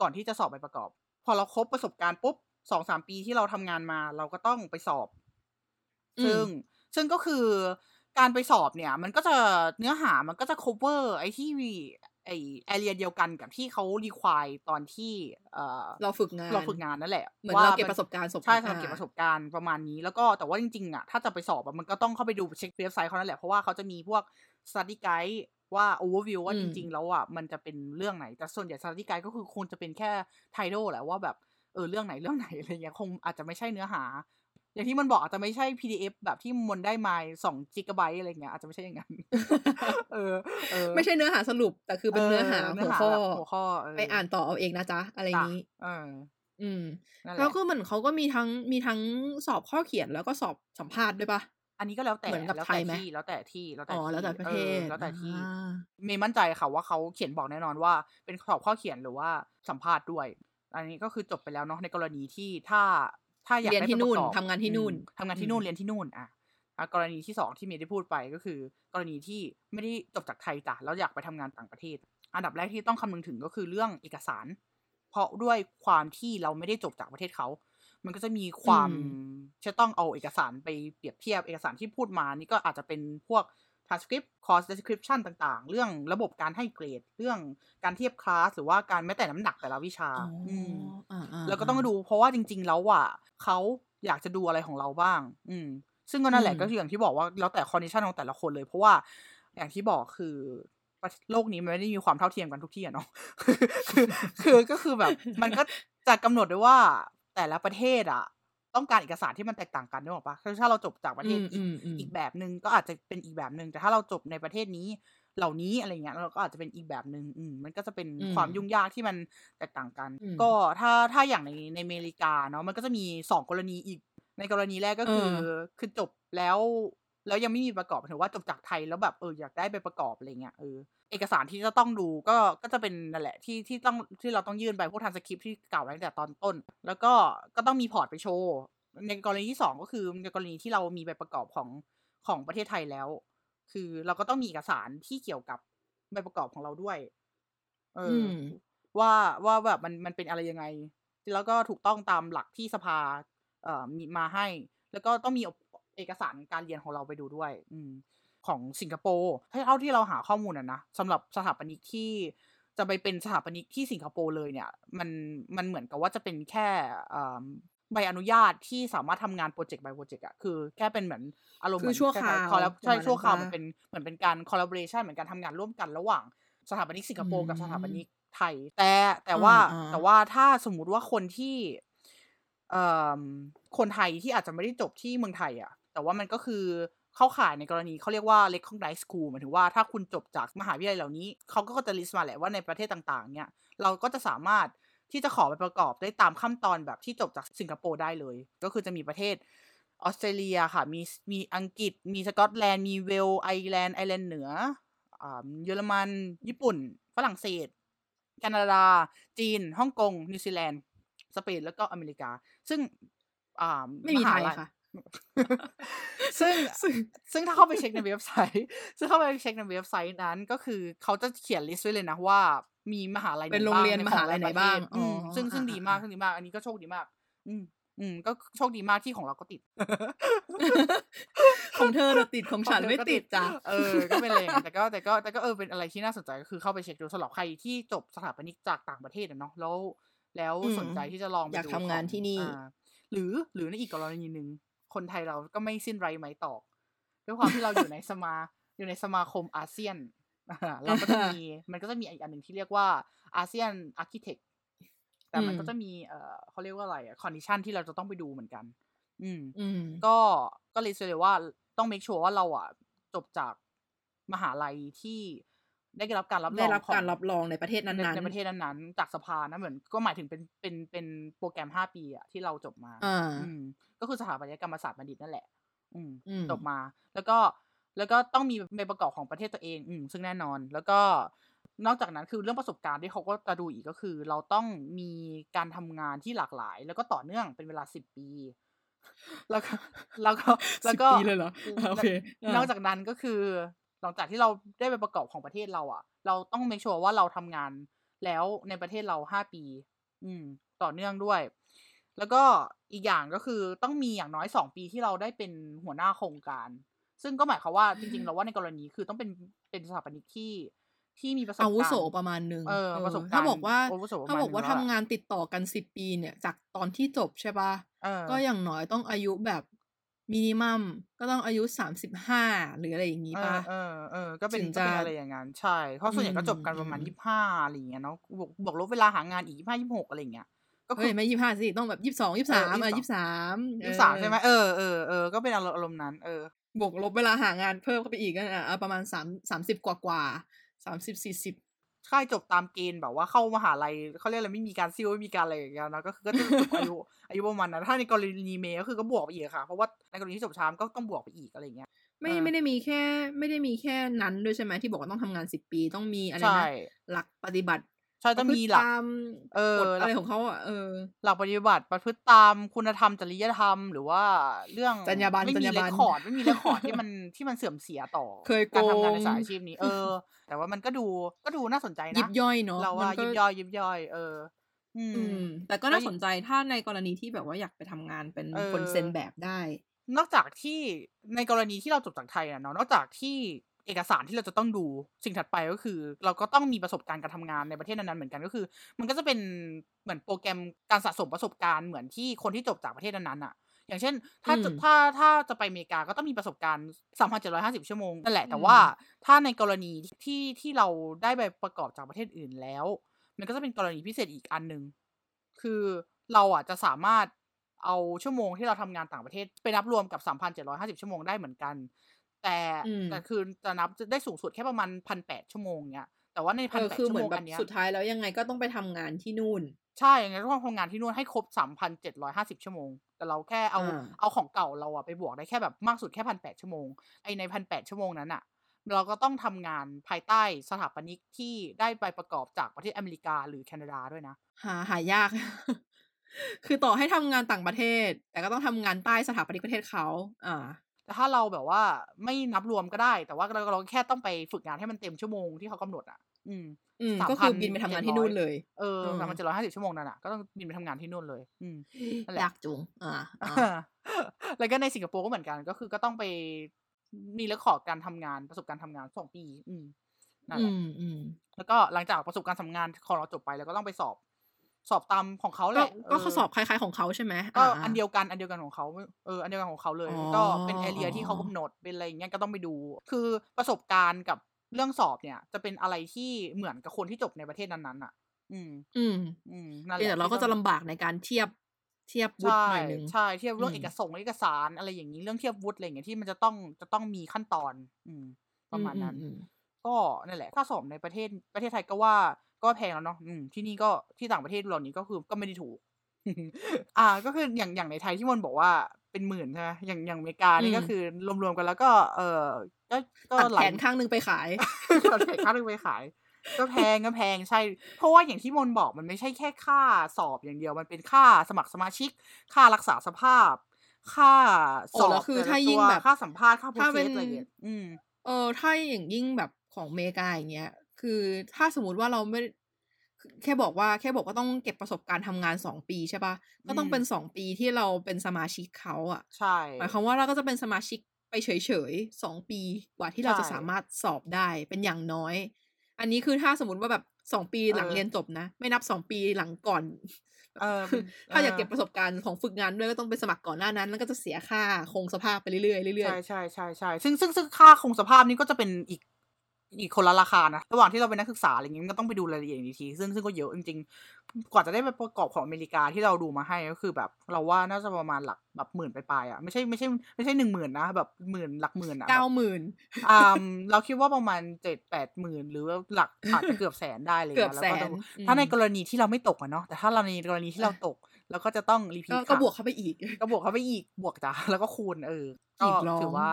ก่อนที่จะสอบใบประกอบ พอเราครบประสบการณ์ปุ๊บ สองสามปีที่เราทำงานมา เราก็ต้องไปสอบอืมซึ่งซึ่งก็คือการไปสอบเนี่ย มันก็จะเนื้อหามันก็จะ cover ไอ้ที่ไอ้แอเรียเดียวกันกับที่เขารีควายตอนที่เอ่อเราฝึกงานเราฝึกงานนั่นแหละเหมือนว่าเราเก็บมันประสบการณ์สบใช่อ่าสำหรับเก็บประสบการณ์ประมาณนี้ แล้วก็แต่ว่าจริงๆอะถ้าจะไปสอบอะมันก็ต้องเข้าไปดูเช็คเว็บไซต์เขานั่นแหละเพราะว่าเขาจะมีพวก study guide ว่า overview ว่าอืจมริง ๆ แล้วอะมันจะเป็นเรื่องไหน แต่ส่วนใหญ่ study guide ก็คือคงจะเป็นแค่ title แหละว่าแบบ เออเรื่องไหนเรื่องไหนอะไรเงี้ยคงอาจจะไม่ใช่เนื้อหา อย่างที่มันบอกอาจจะไม่ใช่ PDF แบบที่มันได้มาสองจิกะไบต์อะไรเงี้ยอาจจะไม่ใช่อย่างนั้นเออเออ ไม่ใช่เนื้อหาสรุป แต่คือเป็นเนื้อหาเนื้หัอวหาข้อแบบหัวข้อเออไปอ่านต่อเอาเองนะจ๊ะอะไรอย่างนี้เอออืมนั่นแหแล้วละก็เหมือนเขาก็มีทั้งมีทั้งสอบข้อเขียนแล้วก็สอบสัมภาษณ์ด้วยปะอันนี้ก็แล้วแต่เหมือนกับแล้วไทแต่ยไหมที่แล้วแต่ที่แล้วแต่อ๋อที่แล้วแต่ประเทศออแล้วแต่ที่อ่าเมย์มั่นใจค่ะว่าเขาเขียนบอกแน่นอนว่า เป็นสอบข้อเขียนหรือว่าสัมภาษณ์ด้วย อันนี้ก็คือจบไปแล้วเนาะในกรณีที่ถ้าถ้าอยากเรียนได้ที่ไปประนู่นกอบทำงานที่นู่นอืมทำงานอืที่มนู่นเรียนที่นู่นอะอะกรณีที่สองที่เมย์ได้พูดไปก็คือ กรณีที่ไม่ได้จบจากไทยจ้ะแล้วอยากไปทำงานต่างประเทศ อันดับแรกที่ต้องคำนึงถึงก็คือเรื่องเอกสาร เพราะด้วยความที่เราไม่ได้จบจากประเทศเขา มันก็จะมีความอืมจะต้องเอาเอกสารไปเปรียบเทียบเอกสารที่พูดมานี่ก็อาจจะเป็นพวก transcript course description ต่างๆ เรื่องระบบการให้เกรด เรื่องการเทียบคลาสหรือว่าการแม้แต่น้ำหนักแต่ละวิชาอ๋ออมอ่าอ่าแล้วก็ต้องดูเพราะว่าจริง ๆ แล้วอะเขาอยากจะดูอะไรของเราบ้าง อืม ซึ่งก็นั่นแหละอืมก็คืออย่างที่บอกว่าแล้วแต่ condition ของแต่ละคนเลยเพราะว่าอย่างที่บอกคือโลกนี้มันไม่ได้มีความเท่าเทียมกันทุกที่อะเนาะคือคือก็คือแบบ มันก็จะกำหนดด้วยว่าแต่ละประเทศอะ ต้องการเอกสารที่มันแตกต่างกันนึกออกปะคือถ้าเราจบจากประเทศอืมอืมอืมอีกแบบหนึ่งก็อาจจะเป็นอีกแบบหนึ่งแต่ถ้าเราจบในประเทศนี้เหล่านี้อะไรเงี้ยเราก็อาจจะเป็นอีกแบบหนึ่งอืมมันก็จะเป็นอืมความยุ่งยากที่มันแตกต่างกันอืมก็ถ้าถ้าอย่างในในอเมริกาเนาะมันก็จะมีสองกรณีอีก ในกรณีแรกก็คือเออคือจบแล้ว แล้วยังไม่มีประกอบถือว่าจบจากไทยแล้วแบบเอออยากได้ไปประกอบอะไรเงี้ยเออเอกสารที่จะต้องดูก็ก็จะเป็นนั่นแหละที่ที่ต้องที่เราต้องยื่นไปพวกทานสคริปที่กล่าวไว้ตั้งแต่ตอนต้น แล้วก็ก็ต้องมีพอร์ตไปโชว์ในกรณีที่สองก็คือในกรณีที่เรามีใบประกอบของของประเทศไทยแล้ว คือเราก็ต้องมีเอกสารที่เกี่ยวกับใบประกอบของเราด้วย เอออมว่าว่าแบบมันมันเป็นอะไรยังไง แล้วก็ถูกต้องตามหลักที่สภา เอ่อมีมาให้ แล้วก็ต้องมีเอกสารการเรียนของเราไปดูด้วย อืม ของสิงคโปร์ถ้าเท่าที่เราหาข้อมูลอะนะสำหรับสถาปนิกที่จะไปเป็นสถาปนิกที่สิงคโปร์เลยเนี่ย มันมันเหมือนกับว่าจะเป็นแค่อ่าใบอนุญาตที่สามารถทำงาน project by project อะคือแค่เป็นเหมือนอารมณ์คือเหมืนชั่วล้ยๆคราว collab ใช่ประมาณชั่วคราวนั้นปะมันเป็นเหมือนเป็นการ collaboration เหมือนการทำงานร่วมกันระหว่างสถาปนิกสิงคโปร์กับอืมสถาปนิกไทย แต่แต่ว่าอ่าๆแต่ว่าถ้าสมมุติว่าคนที่เอ่อคนไทยที่อาจจะไม่ได้จบที่เมืองไทยอะแต่ว่ามันก็คือ เข้าข่ายในกรณีเขาเรียกว่า recognized school หมายถึงว่าถ้าคุณจบจากมหาวิทยาลัยเหล่านี้ เขาก็จะ list มาแหละว่าในประเทศต่างๆ เนี่ย เราก็จะสามารถที่จะขอไปประกอบได้ตามขั้นตอนแบบที่จบจากสิงคโปร์ได้เลย ก็คือจะมีประเทศออสเตรเลียค่ะ มีมีอังกฤษ มีสกอตแลนด์ มีเวลส์ ไอร์แลนด์ไอร์แลนด์เหนืออ่าเยอรมัน ญี่ปุ่น ฝรั่งเศส แคนาดา จีน ฮ่องกง นิวซีแลนด์ สเปน แล้วก็อเมริกา ซึ่งอ่าไม่มีไทยค่ะ ซึ่งซึ่งซึ่งถ้าเข้าไปเช็คในเว็บไซต์ ซึ่งเข้าไปเช็คในเว็บไซต์นั้น ก็คือเขาจะเขียน list ไว้เลยนะว่า มีมหาลัยไหเป็นโรงเรียนบ้มหาลัยไหนบ้างใของแต่ละประเทศอืมอ๋อซึ่งซึ่งอ่าดีมากอ่าซึ่งดีมาก อันนี้ก็โชคดีมาก อืมอืมก็โชคดีมากที่ของเราก็ติด ของเธอเราติดของฉันของเธอไม่ก็ติดจ้ะเออ ก็เป็นอะไรอย่างเงี้ยแต่ก็แต่ก็แต่ก็เออเป็นอะไรที่น่าสนใจก็คือเข้าไปเช็คดูสำหรับใครที่จบสถาปนิกจากต่างประเทศอะเนาะแล้ว แล้วอืมสนใจที่จะลองไปอยากดูทำงานของที่นี่อ่าหรือหรือในอีกกรณีหนึ่ง คนไทยเราก็ไม่สิ้นไร้ไม้ตอก ด้วยความที่เราอยู่ในสมาอยู่ในสมาคมอาเซียนอ่าเราก็จะมีมันก็จะมีอีกอันหนึ่งที่เรียกว่าอาเซียน architect แต่มันอืมก็จะมีเอ่อเขาเรียกว่าอะไรอะ condition ที่เราจะต้องไปดูเหมือนกัน อืมอืมก็ก็เลยเลยว่าต้อง make sure ว่าเราอะจบจากมหาลัยที่ ได้รับการรับรได้องรับของการรับรองในประเทศในนั้นในประเทศนั้นๆจากสภานะเหมือน ก็หมายถึงเป็นเป็นเป็นโปรแกรมห้าปีอะที่เราจบมาๆอ่าอืมก็คือสถาปัตยกรรมศาสตร์บัณฑิตนั่นแหละอืมอืมจบมา แล้วก็แล้วก็ต้องมีใบประกอบของประเทศตัวเอง อืมซึ่งแน่นอน แล้วก็นอกจากนั้นคือเรื่องประสบการณ์ที่เขาก็จะดูอีกก็คือ เราต้องมีการทำงานที่หลากหลาย แล้วก็ต่อเนื่องเป็นเวลาสิบปี แล้วก็แล้วก็แล้วก็สิบปีเลยเหรออ่าโอเคอ่านอกจากนั้นก็คือ หลังจากที่เราได้ไปประกอบของประเทศเราอะ เราต้อง make sure ว่าเราทำงานแล้วในประเทศเราห้าปี อืม ต่อเนื่องด้วย แล้วก็อีกอย่างก็คือต้องมีอย่างน้อยสองปีที่เราได้เป็นหัวหน้าโครงการ ซึ่งก็หมายความว่าจริงๆ เราว่าในกรณีคือต้องเป็นเป็นสถาปนิกที่ที่มีประสบการอาณ์วุโสประมาณหนึ่งเออประสบการณ์ถ้าบอกว่าอาวุโสประมาณถ้าบอกว่าหนึ่งแล้วทำอะงานติดต่อกันสิบปีเนี่ย จากตอนที่จบใช่ปะเออก็อย่างน้อยต้องอายุแบบ มินิมัมก็ต้องอายุสามสิบห้าหรืออะไรอย่างนี้เอปะอเออเออก็เป็นถึงก็เป็นจะอะไรอย่างนั้น ใช่เพราะส่วนใหญ่ก็จบกันประมาณอืมยี่สิบห้าอะไรอย่างเงี้ยเนาะบวกบวกลบเวลาหางานอีกยี่สิบห้ายี่สิบหกอะไรอย่างเงี้ย ก็คืเฮ้อยไม่ยี่ห้าสิต้องแบบยี่สองยี่สามเอออะ22ยี่สามยี่สิบสามใช่ไหมเออเออเออก็เป็นอารมณ์อารมณ์นั้น เออ บวกลบเวลาหางานเพิ่มเข้าไปอีกก็อะเอาประมาณสามสามสิบกว่ากว่าสามสิบสี่สิบ ค่ายจบตามเกณฑ์แบบว่าเข้ามหาลัยเขาเรียกอะไรไม่มีการซิ่วไม่มีการอะไรอย่างเงี้ยนะก็คือก็จะจบอายุอายุประมาณนั้นถ้าในกรณีเมย์ก็คือก็บวกไปอีกค่ะ เพราะว่าในกรณีที่จบช้ามก็ต้องบวกไปอีกอะไรอย่างเงี้ยไม่เออไม่ได้มีแค่ ไม่ได้มีแค่นั้นด้วยใช่ไหมที่บอกว่าต้องทำงานสิบปีต้องมีอะไรใช่นะหลักปฏิบัติ ใช่ต้องมีหลักประพฤติตามเออกฎหลักอะไรของเขาอะเออ หลักปฏิบัติประพฤติตามคุณธรรมจริยธรรม หรือว่าเรื่องจรรยาบรรณไม่จรมีรยาเรบรครณคอร์ดไม่มีเรคคอร์ดที่มันที่มันเสื่อมเสียต่อเคยการทำงานในโกงสายอาชีพนี้ เออ แต่ว่ามันก็ดูก็ดูน่าสนใจนะยิบย่อยเนาะเราว่ามันก็ยิบย่อยยิบย่อยเออ อืมอืมแต่ก็แล้วน่าสนใจถ้าในกรณีที่แบบว่าอยากไปทำงานเป็นเออคนเซ็นแบบได้ นอกจากที่ในกรณีที่เราจบจากไทยอะเนาะนอกจากที่ เอกสารที่เราจะต้องดูสิ่งถัดไปก็คือ เราก็ต้องมีประสบการณ์การทำงานในประเทศนั้นๆเหมือนกันก็คือ มันก็จะเป็นเหมือนโปรแกรมการสะสมประสบการณ์เหมือนที่คนที่จบจากประเทศนั้นๆอะอย่างเช่น ถ้าจะถ้าถ้าจะไปอเมริกาก็ต้องมีประสบการณ์3,750 ชั่วโมงนั่นแหละแต่ว่าถ้าในกรณีที่ที่เราได้ใบประกอบจากประเทศอื่นแล้ว มันก็จะเป็นกรณีพิเศษอีกอันหนึ่งคือเราอะจะสามารถเอาชั่วโมงที่เราทำงานต่างประเทศไปนับรวมกับ 3,750 ชั่วโมงได้เหมือนกัน แต่อืมแต่คือจะนับจะได้สูงสุดแค่ประมาณพันแปดชั่วโมงเนี้ยแต่ว่าในพัเอนอแปดคือชั่เหวมืโมอนงแบอับนเนี้ยสุดท้ายแล้วยังไงก็ต้องไปทำงานที่นู่น ใช่ยังไงต้องทำงานที่นู่นให้ครบ3,750ชั่วโมง แต่เราแค่เอาอ่าเอาของเก่าเราอะไปบวกได้แค่แบบมากสุดแค่พันแปดชั่วโมงไอในพันแปดชั่วโมงนั้นอะเราก็ต้องทำงานภายใต้สถาปนิกที่ได้ใบประกอบจากประเทศอเมริกาหรือแคนาดาด้วยนะ หาหายาก คือต่อให้ทำงานต่างประเทศ แต่ก็ต้องทำงานใต้สถาปนิกประเทศเขา อ่า แต่ถ้าเราแบบว่าไม่นับรวมก็ได้ แต่ว่าเราเราแค่ต้องไปฝึกงานให้มันเต็มชั่วโมงที่เขากำหนดอะ อืมอืม3,700ก็คือบินไปทำงานที่นู่นเลยเออเออสามพันเจ็ดร้อยห้าสิบชั่วโมงนั่นอะ ก็ต้องบินไปทำงานที่นู่นเลย อืมนั่นแหละยากจุงอ่าอ่า แล้วก็ในสิงคโปร์ก็เหมือนกัน ก็คือก็ต้องไปมีเรคคอร์ดการทำงานประสบการณ์ทำงานสองปี อืมนั่นแหอืละมอืมแล้วก็หลังจากประสบการณ์ทำงานของเราจบไปแล้วก็ต้องไปสอบ สอบตามของเขาแหก็ละก็ข้อสอบคล้ายๆของเขาใช่ไหมก็าอันเดียวกันอันเดียวกันของเขาเอออันเดียวกันของเขาเลยอ๋อก็เป็นแอเรียที่เขาอ๋อกำหนดเป็นอะไรอย่างเงี้ยก็ต้องไปดู คือประสบการณ์กับเรื่องสอบเนี่ย จะเป็นอะไรที่เหมือนกับคนที่จบในประเทศนั้นๆอะ อืม อืมอืมนั่นแหเพียงละแต่เราก็จะลำบากในการเทียบเทียบวุฒิใช่หน่อยนึงใช่เทียบเรื่องอืมเอกสงค์เอกสารอะไรอย่างนี้เรื่องเทียบวุฒิอะไรอย่างเงี้ยที่มันจะต้องจะต้องมีขั้นตอน อืม ประมาณนั้นอือืก็นั่นแหละ ถ้าสอบในประเทศประเทศไทยก็ว่า ก็แพงแล้วเนาะอืมที่นี่ก็ที่ต่างประเทศเหล่านี้ก็คือก็ไม่ได้ถูก อ่า ก็คืออย่างอย่างในไทยที่มันบอกว่าเป็นหมื่นใช่ไหมอย่างอย่างอเมริกานี่ก็คือรวมๆกันแล้วก็ เออก็ก็ตัดหลาแขยนข้างหนึงไปขายตัดแขนข้างหนึงไปขายก็แพงก็แพงใช่ เพราะว่าอย่างที่มนบอกมันไม่ใช่แค่ค่าสอบอย่างเดียว มันเป็นค่าสมัครสมาชิก ค่ารักษาสภาพ ค่าโอ้สอแล้บวคือแต่ละถ้าตัยิ่วงแบบค่าสัมภาษณ์ค่าโปรถ้าเซเป็สนอะไรอย่างเงี้ยอืมเออถ้าอย่างยิ่งแบบของอเมริกาอย่างเงี้ย คือถ้าสมมติว่าเราไม่ แค่บอกว่า แค่บอกว่าต้องเก็บประสบการณ์ทำงานสองปีใช่ปะก็ต้องอืมเป็นสองปีที่เราเป็นสมาชิกเขาอะใช่หมายความว่าเราก็จะเป็นสมาชิกไปเฉยๆสองปีกว่าที่เราจะใช่สามารถสอบได้เป็นอย่างน้อย อันนี้คือถ้าสมมติว่าแบบสองปีหลังเออเรียนจบนะ ไม่นับสองปีหลังก่อนเออถ้าอยากเออเก็บประสบการณ์ของฝึกงานด้วยก็ต้องไปสมัครก่อนหน้านั้น แล้วก็จะเสียค่าคงสภาพไปเรื่อยๆเรื่อยใช่ใช่ใช่ใช่ซึ่งซึ่งซึ่งค่าคงสภาพนี้ก็จะเป็นอีก อีกคนละราคานะ ระหว่างที่เราเป็นนักศึกษาอะไรอย่างงี้มันก็ต้องไปดูรายละเอียดอีกที ซึ่งซึ่งก็เยอะจริงๆ กว่าจะได้ไปประกอบของอเมริกาที่เราดูมาให้ก็คือแบบ เราว่าน่าจะประมาณหลักแบบหมื่นไปลายๆอะไม่ใช่ไม่ใช่ไม่ใช่หนึ่งหมื่นนะแบบหมื่นหลักหมื่นอะๆเก้าแบบหมื่นอ่าเราคิดว่าประมาณเจ็ดแปดหมื่นหรือว่าหลักอาจจะเกือบแสนได้เลยเกือบแล้วแสก็นต้องอืมถ้าในกรณีที่เราไม่ตกอะเนาะแต่ถ้าเราในกรณีที่เราตกเราก็จะต้องรีพีก็ทก็บวกเข้าไปอีก ก็บวกเข้าไปอีกบวกจ้ะแล้วก็คูณเออกรีก็ดร้องถือว่า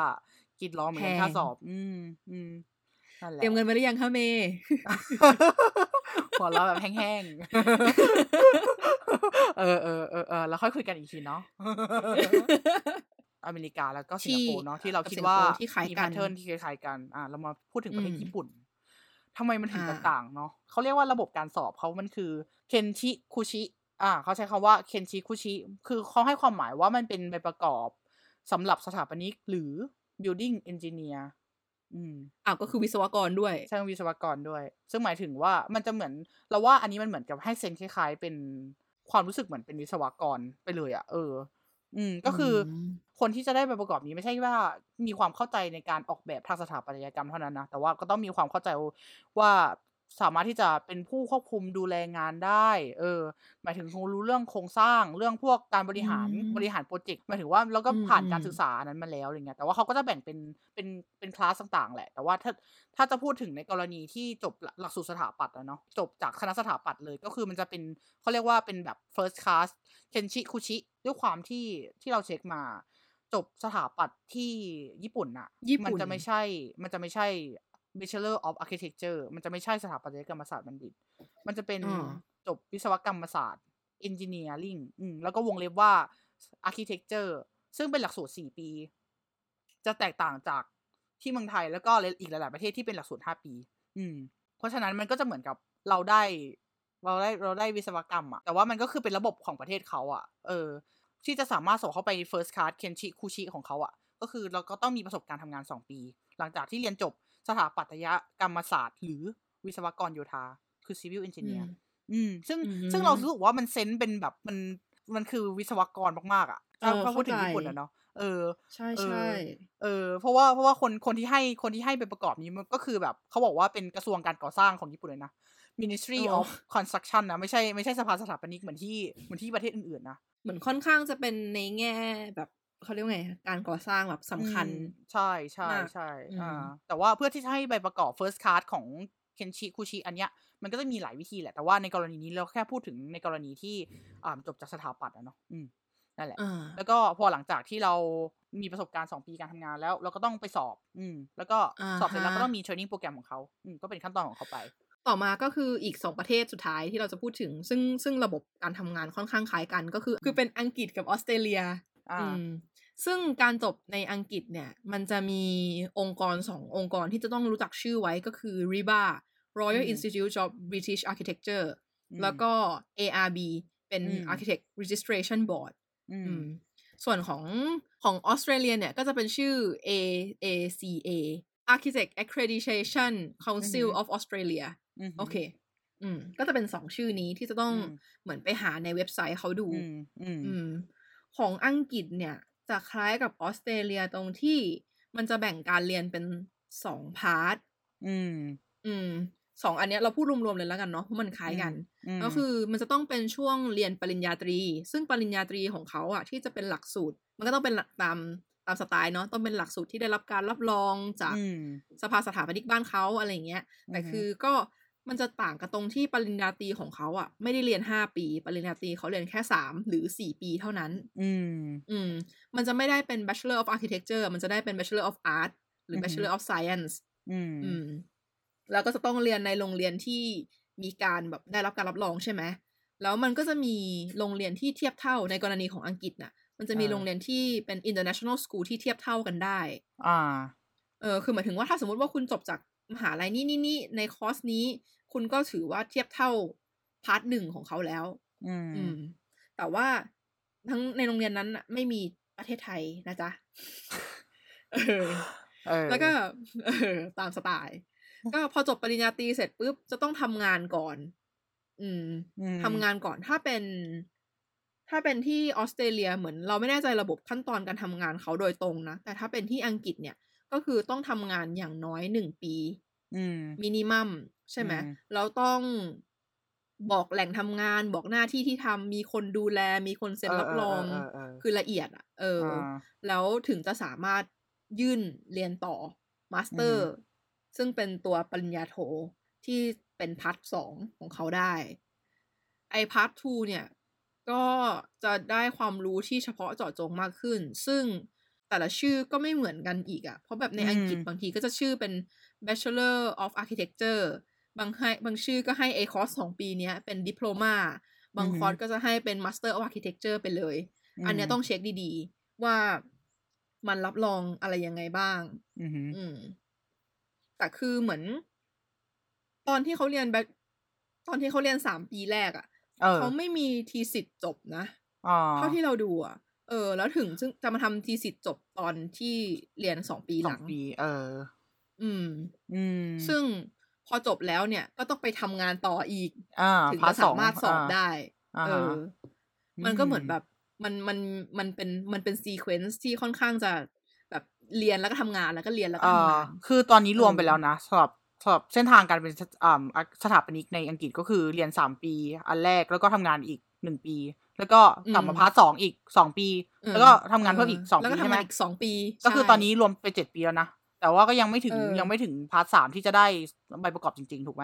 กรีดร้องเหมือนกันแพงค่าสอบ อืมอืมนั่นแหละ เตรียมเงินมาหรือยังคะเมย์หัวเราะแบบแห้งๆ เออเออเออเออแล้วค่อยคุยกันอีกทีเนาะอเมริกาแล้วก็สิงคโปร์เนาะที่เรากับคิดสิงคว่าโปร์ที่คล้ายมีกัแพนทเทิร์นที่คล้ายๆกันอ่าเรามาพูดถึงประเทศอืมญี่ปุ่นทำไมมันถึงอ่าต่างๆ เนาะเขาเรียกว่าระบบการสอบเขามันคือเคนชิคุชิ อ่าเขาใช้คำว่าเคนชิคุชิ คือเขาให้ความหมายว่ามันเป็นใบประกอบสำหรับสถาปนิกหรือ building engineer อืมอ้าวก็คือวิศวกรด้วย ช่างวิศวกรด้วย ซึ่งหมายถึงว่ามันจะเหมือนเราว่าอันนี้มันเหมือนกับให้เซนคล้ายๆเป็นความรู้สึกเหมือนเป็นวิศวกรไปเลยอะ่ะเออ อืมก็คืออมคนที่จะได้ไปประกอบนี้ไม่ใช่ว่ามีความเข้าใจในการออกแบบทางสถาปัตยกรรมเท่านั้นนะแต่ว่าก็ต้องมีความเข้าใจว่า สามารถที่จะเป็นผู้ควบคุมดูแลงานได้ เออ หมายถึงคงรู้เรื่องโครงสร้างเรื่องพวกการบริหารอืมบริหารโปรเจกต์หมายถึงว่าเราก็อืมผ่านอืมการศึกษาอันนั้นมาแล้วอะไรเงี้ยแต่ว่าเขาก็จะแบ่งเป็นเป็นเป็นคลาสต่างๆ แหละ แต่ว่าถ้าถ้าจะพูดถึงในกรณีที่จบหลักสูตรสถาปัตย์อะเนาะจบจากคณะสถาปัตย์เลยก็คือมันจะเป็นเขาเรียกว่าเป็นแบบ first class เคนชิคุชิด้วยความที่ที่เราเช็คมาจบสถาปัตย์ที่ญี่ปุ่นน่ะญี่มันปุ่นจะไม่ใช่ มันจะไม่ใช่ Bachelor of Architecture มันจะไม่ใช่สถาปัตยกรรมศาสตร์บัณฑิต มันจะเป็นอ่าจบวิศวกรรมศาสตร์ Engineering อืมแล้วก็วงเล็บว่า Architecture ซึ่งเป็นหลักสูตร4ปี จะแตกต่างจากที่เมืองไทยแล้วก็อีกหลาย ๆ ประเทศที่เป็นหลักสูตร5ปี อืม เพราะฉะนั้นมันก็จะเหมือนกับเราได้ เราได้เราได้วิศวกรรมอะแต่ว่ามันก็คือเป็นระบบของประเทศเขาอะเออ ที่จะสามารถส่งเข้าไป first class เคนชิคุชิของเขาอะก็คือเราก็ต้องมีประสบการณ์ทำงาน2ปี หลังจากที่เรียนจบ สถาปัตยกรรมศาสตร์ หรือวิศวกรโยธา คือ civil อื engineer มอืม ซึ่งอืมซึ่งเรารู้สึกว่ามันเซนส์เป็นแบบมันมันคือวิศวกรมากๆอะถ้าเออถ้าพูดถึงเข้าใจญี่ปุ่นอะเนาะเออ ใช่เออใช่เออ เพราะว่าเพราะว่าคนคนที่ให้คนที่ให้ไปประกอบนี้มันก็คือแบบเขาบอกว่าเป็นกระทรวงการก่อสร้างของญี่ปุ่นเลยนะ Ministry อ๋อ of Construction นะ ไม่ใช่ไม่ใช่สภาสถาปนิกเหมือนที่เหมือนที่ประเทศอื่นๆนะ เหมือนค่อนข้างจะเป็นในแง่แบบ เขาเรียกว่าไง การก่อสร้างแบบสำคัญอืมใช่ใช่มากใช่อืมอ่าแต่ว่าเพื่อที่จะให้ใบประกอบ first class ของเคนชิคุชิอันเนี้ยมันก็จะมีหลายวิธีแหละ แต่ว่าในกรณีนี้เราแค่พูดถึงในกรณีที่อ่าจบจากสถาปัตย์อะเนาะอืมนั่นแหละอ่าแล้วก็พอหลังจากที่เรามีประสบการณ์สองปีการทำงานแล้ว เราก็ต้องไปสอบ อืม แล้วก็อ่าสอบเสร็จแล้วฮะก็ต้องมีเทรนนิ่งโปรแกรมของเขาอืมก็เป็นขั้นตอนของเขาไป ต่อมาก็คืออีกสองประเทศสุดท้ายที่เราจะพูดถึง ซึ่งซึ่งระบบการทำงานค่อนข้างคล้ายกัน ก็คือ คือเป็นอังกฤษกับออสเตรเลีย อ่าอืม ซึ่งการจบในอังกฤษเนี่ย มันจะมีองค์กรสององค์กรที่จะต้องรู้จักชื่อไว้ก็คือ RIBA Royal อืม Institute of British Architecture อืมแล้วก็ ARB เป็นอืม Architect Registration Board อืมอืมส่วนของของออสเตรเลียเนี่ย ก็จะเป็นชื่อ AACA Architect Accreditation Council อือฮึ of Australia อืมโอเค อืม ก็จะเป็นสองชื่อนี้ที่จะต้องอืมเหมือนไปหาในเว็บไซต์เขาดู อืมอืมอืมของอังกฤษเนี่ย จะคล้ายกับออสเตรเลียตรงที่มันจะแบ่งการเรียนเป็นสองพาร์ท อืม อืม สองอันเนี้ยเราพูดรวมๆเลยแล้วกันเนาะเพราะมันคล้ายกันอืมก็คือมันจะต้องเป็นช่วงเรียนปริญญาตรี ซึ่งปริญญาตรีของเขาอะที่จะเป็นหลักสูตร มันก็ต้องเป็นหลักตามตามสไตล์เนาะต้องเป็นหลักสูตรที่ได้รับการรับรองจากอืมสภาสถาปนิกบ้านเขาอะไรอย่างเงี้ย แต่อือฮึคือก็ มันจะต่างกันตรงที่ปริญญาตรีของเขาอะไม่ได้เรียนห้าปี ปริญญาตรีเขาเรียนแค่สามหรือสี่ปีเท่านั้น อืม อืม มันจะไม่ได้เป็น Bachelor of Architecture มันจะได้เป็น Bachelor of Art หรืออฮึ Bachelor of Science อืม อืม แล้วก็จะต้องเรียนในโรงเรียนที่มีการแบบได้รับการรับรองใช่ไหม แล้วมันก็จะมีโรงเรียนที่เทียบเท่าในกรณีของอังกฤษน่ะ มันจะมีโรงเรียนที่เป็น international school ที่เทียบเท่ากันได้ อ่า เออ คือหมายถึงว่าถ้าสมมติว่าคุณจบจาก มหาลัยนี่นี่นี่ในคอร์สนี้ คุณก็ถือว่าเทียบเท่า part หนึ่งของเขาแล้ว อืมอืมแต่ว่าทั้งในโรงเรียนนั้นน่ะไม่มีประเทศไทยนะจ๊ะเออเออแล้วก็เออตามสไตล์ก็พอจบปริญญาตรีเสร็จปุ๊บจะต้องทำงานก่อนอืมอืมทำงานก่อนถ้าเป็น ถ้าเป็นที่ออสเตรเลียเหมือนเราไม่แน่ใจระบบขั้นตอนการทำงานเขาโดยตรงนะ แต่ถ้าเป็นที่อังกฤษเนี่ย ก็คือต้องทำงานอย่างน้อยหนึ่งปีอืม minimum ใช่ไหมอืมแล้วต้องบอกแหล่งทำงาน บอกหน้าที่ที่ทำมีคนดูแล มีคนเซ็นรับรองเออเออเออเออคือละเอียดอะ เออออ่าแล้วถึงจะสามารถยื่นเรียนต่อ master ซึ่งเป็นตัวปริญญาโทที่เป็น part สองของเขาได้ ไอ part two เนี่ย ก็จะได้ความรู้ที่เฉพาะเจาะจงมากขึ้น ซึ่ง แต่ละชื่อก็ไม่เหมือนกันอีกอะ่ะ เพราะแบบในอังกฤษอืมบางทีก็จะชื่อเป็น Bachelor of Architecture บางให้บางชื่อก็ให้ไอคอร์สสองปีเนี้ยเป็น diploma บางคอร์สก็จะให้เป็น Master of Architecture ไปเลย อันเนี้ยต้องเช็คดีๆ ว่ามันรับรองอะไรยังไงบ้าง อืมอืมแต่คือเหมือน ตอนที่เขาเรียนแบบตอนที่เขาเรียนสามปีแรกอะ่ะเออเขาไม่มีทีสิทธิ์จบนะอ่าเท่าที่เราดูอะ่ะ เออ แล้วถึงซึ่งจะมาทำทีสิทธิ์จบตอนที่เรียนสองปีสหอลังงปี เออ อืม อืม ซึ่งพอจบแล้วเนี่ย ก็ต้องไปทำงานต่ออีกอ่าถึงพาจะร์ทสสาองมารถสอบอ่าได้อ่าเอฮะอมันก็เหมือนอืมแบบมันมันมันเป็นมันเป็น sequence ที่ค่อนข้างจะแบบเรียนแล้วก็ทำงานแล้วก็เรียนแล้วก็เอ่ทำงานคือตอนนี้รวมเออไปแล้วนะสำหรับสำหรับเส้นทางการเป็นอ่าสถาปนิกในอังกฤษก็คือเรียนสามปี อันแรกแล้วก็ทำงานอีก หนึ่งปี แล้วก็กลับมา part สองอีกสองปีเออแล้วก็ทำงานเพิ่มอีกสองแล้วก็ใช่ทำไหมงานอีกสองปี ก็คือใช่ตอนนี้รวมไปเจ็ดปีแล้วนะ แต่ว่าก็ยังไม่ถึงเออยังไม่ถึง part สามที่จะได้ใบประกอบจริง ๆ ถูกไหม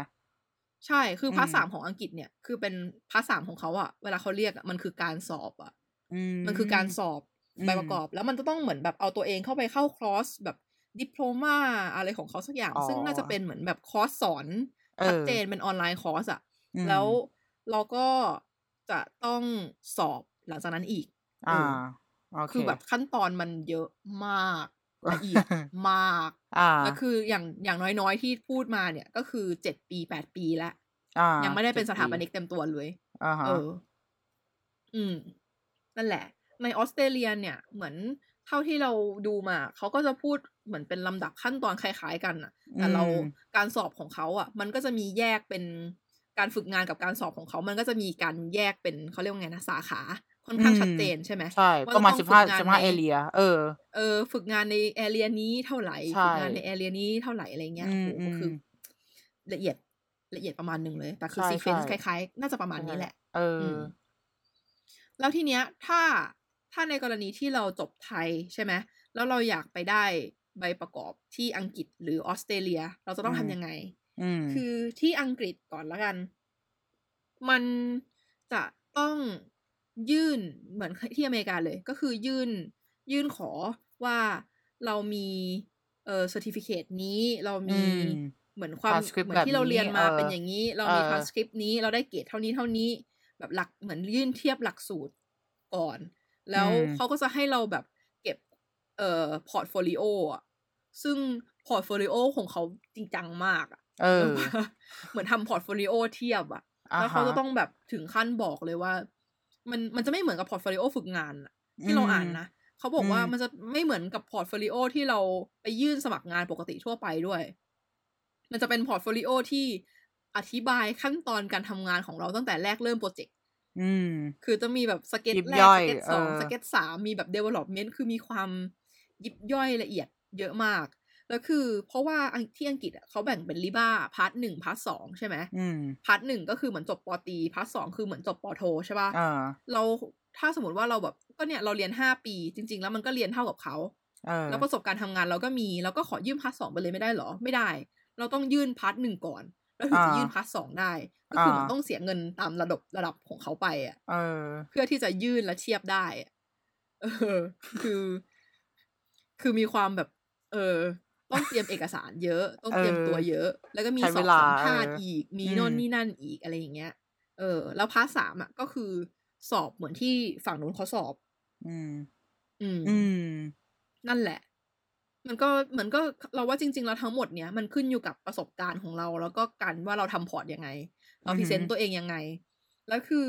ใช่คือพาร์ทอืมสามของอังกฤษเนี่ยคือเป็น part สามของเขาอะเวลาเขาเรียกอะมันคือการสอบอะอืมันคือการสอบอืมใบประกอบ แล้วมันจะต้องเหมือนแบบเอาตัวเองเข้าไปเข้าคอร์สแบบ diploma อะไรของเขาสักอย่างอ๋อซึ่งน่าจะเป็นเหมือนแบบคอร์สสอนเออชัดเจนเป็น online course อะอืมแล้วเราก็ จะต้องสอบหลังจากนั้นอีก อ่าเออโอเคคือแบบขั้นตอนมันเยอะมากละเอียดมากอ่าแล้วคืออย่างอย่างน้อยๆที่พูดมาเนี่ยก็คือเจ็ดปีแปดปีแล้วอ่ายังไม่ได้เป็นสจ็ถาปนิกเต็มตัวเลยอ่าฮะเออ อืม นั่นแหละ ในออสเตรเลียเนี่ย เหมือนเท่าที่เราดูมา เขาก็จะพูดเหมือนเป็นลำดับขั้นตอนคล้ายๆกันน่ะแต่เราอืมการสอบของเขาอะมันก็จะมีแยกเป็น การฝึกงานกับการสอบของเขามันก็จะมีการแยกเป็นเขาเรียกว่าไงนะสาขาค่อนข้างชัดเจนใช่ไหมใช่ว่ประมาณจสิต้บองห้าฝึกงนสิบห้าในเอเรียเออเออ ฝึกงานในแอเรียนี้เท่าไหร่ใช่ฝึกงานในแอเรียนี้เท่าไหร่อะไรเงี้ยอืโอ้มโหอืมคือ ละเอียดละเอียดประมาณหนึ่งเลย แต่คือใช่ซีเควนซ์คใช่ล้ายๆ น่าจะประมาณนี้แหละ เอออืมแล้วทีเนี้ย ถ้าถ้าในกรณีที่เราจบไทยใช่ไหมแล้วเราอยากไปได้ใบประกอบที่อังกฤษหรือออสเตรเลีย เราจะต้องอืมทำยังไงอืม คือที่อังกฤษก่อนละกัน มันจะต้องยื่นเหมือนที่อเมริกาเลย ก็คือยื่นยื่นขอว่าเรามีเอ่อ certificate นี้เรามีอืมเหมือนความ transcript เหมือนที่เราเรียนมาแบบนี้เป็นอย่างนี้ เรามีเออ transcript นี้เราได้เกรดเท่านี้เท่านี้ แบบหลักเหมือนยื่นเทียบหลักสูตรก่อน แล้วอืมเขาก็จะให้เราแบบเก็บเอ่อ portfolio อะซึ่ง portfolio ของเขาจริงจังมากอะ เออแบบว่าเหมือนทำ portfolio เทียบอะอ่าแล้วเขาฮะจะต้องแบบถึงขั้นบอกเลยว่า มันมันจะไม่เหมือนกับ portfolio ฝึกงานอะที่เราอ่านนะเขาบอกว่าอืมมันจะไม่เหมือนกับ portfolio ที่เราไปยื่นสมัครงานปกติทั่วไปด้วย มันจะเป็น portfolio ที่อธิบายขั้นตอนการทำงานของเราตั้งแต่แรกเริ่มโปรเจกต์อืมคือจะมีแบบสเก็ตยิบย่อยเก็ตสองเออสเก็ตสามมีแบบ development คือมีความยิบย่อยละเอียดเยอะมาก แล้วคือ เพราะว่าอังที่อังกฤษอะเขาแบ่งเป็น RIBA part หนึ่ง part สองใช่ไหมอืม part หนึ่งก็คือเหมือนจบปอตรี part สองคือเหมือนจบปอโทใช่ป่ะอ่าเราถ้าสมมติว่าเราแบบก็เนี่ยเราเรียนห้าปี จริง ๆ แล้วมันก็เรียนเท่ากับเขาเออแล้วประสบการณ์ทำงานเราก็มีเราก็ขอยื่น part สองไปเลยไม่ได้เหรอ ไม่ได้ เราต้องยื่น part หนึ่งก่อน แล้วถึงจะอ่ายื่ยื่น part สองได้ ก็คือเหมือนอ่าต้องเสียเงินตามระดับระดับของเขาไปอะเออเพื่อที่จะยื่นและเทียบได้อะเออคือ คือมีความแบบ เออ ต้องเตรียมเอกสารเยอะ ต้องเตรียมเออตัวเยอะ แล้วก็มีใช้สอเวบลาสัมภาษณ์เอออีอีก มีอืมโน่นนี่นั่นอีกอะไรอย่างเงี้ย เออ แล้ว part สามอะก็คือสอบเหมือนที่ฝั่งนู้นเขาสอบ อืม อืม อืม นั่นแหละ มันก็เหมือนก็เราว่าจริง ๆ แล้วทั้งหมดเนี้ยมันขึ้นอยู่กับประสบการณ์ของเรา แล้วก็การว่าเราทำพอร์ตยังไง เราอือฮึรีเซนต์ตัวเองยังไง แล้วคือ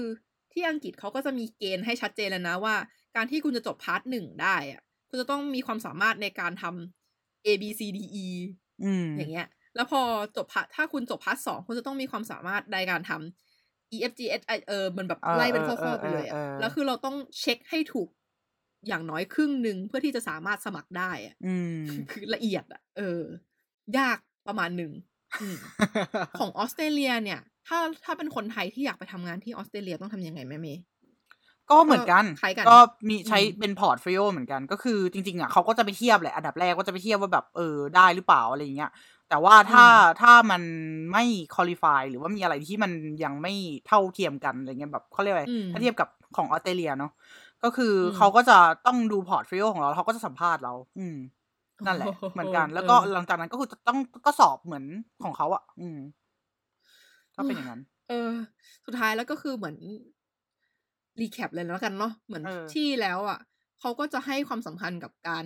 ที่อังกฤษเขาก็จะมีเกณฑ์ให้ชัดเจนเลยนะว่า การที่คุณจะจบ part หนึ่งได้อะคุณจะต้องมีความสามารถในการทำ A B C D E อืมอย่างเงี้ย แล้วพอจบ part ถ้าคุณจบ part สองคุณจะต้องมีความสามารถในการทำ E F G H I เออมันแบบเออไล่เป็นเอข้ออๆไปเลยเออะอเออแล้วคือเราต้องเช็คให้ถูกอย่างน้อยครึ่งหนึ่งเพื่อที่จะสามารถสมัครได้อะอืมคือละเอียดอะเออ ยากประมาณหนึ่งอืมของออสเตรเลียเนี่ย ถ้าถ้าเป็นคนไทยที่อยากไปทำงานที่ออสเตรเลียต้องทำยังไงแม่เมย์ ก็เหมือนกันคล้ายกันก็มีใช้อืมเป็น portfolio เหมือนกันก็คือจริงๆอะเขาก็จะไปเทียบแหละอันดับแรกก็จะไปเทียบว่าแบบเออได้หรือเปล่าอะไรอย่างเงี้ยแต่ว่าถ้าถ้ามันไม่ qualify หรือว่ามีอะไรที่มันยังไม่เท่าเทียมกันอะไรเงี้ยแบบเขาเรียกอะไรอืมถ้าเทียบกับของออสเตรเลียเนาะก็คืออมเขาก็จะต้องดู portfolio ของเราแล้วเขาก็จะสัมภาษณ์เรา อืม นั่นแหละ เหมือนกัน แล้วก็เออหลังจากนั้นก็คือจะต้องก็สอบเหมือนของเขาอะ อืม ก็เป็นอย่างนั้น เออ สุดท้ายแล้วก็คือเหมือน recap เลยแล้วกันเนาะเหมือนเออที่แล้วอะเขาก็จะให้ความสำคัญกับการ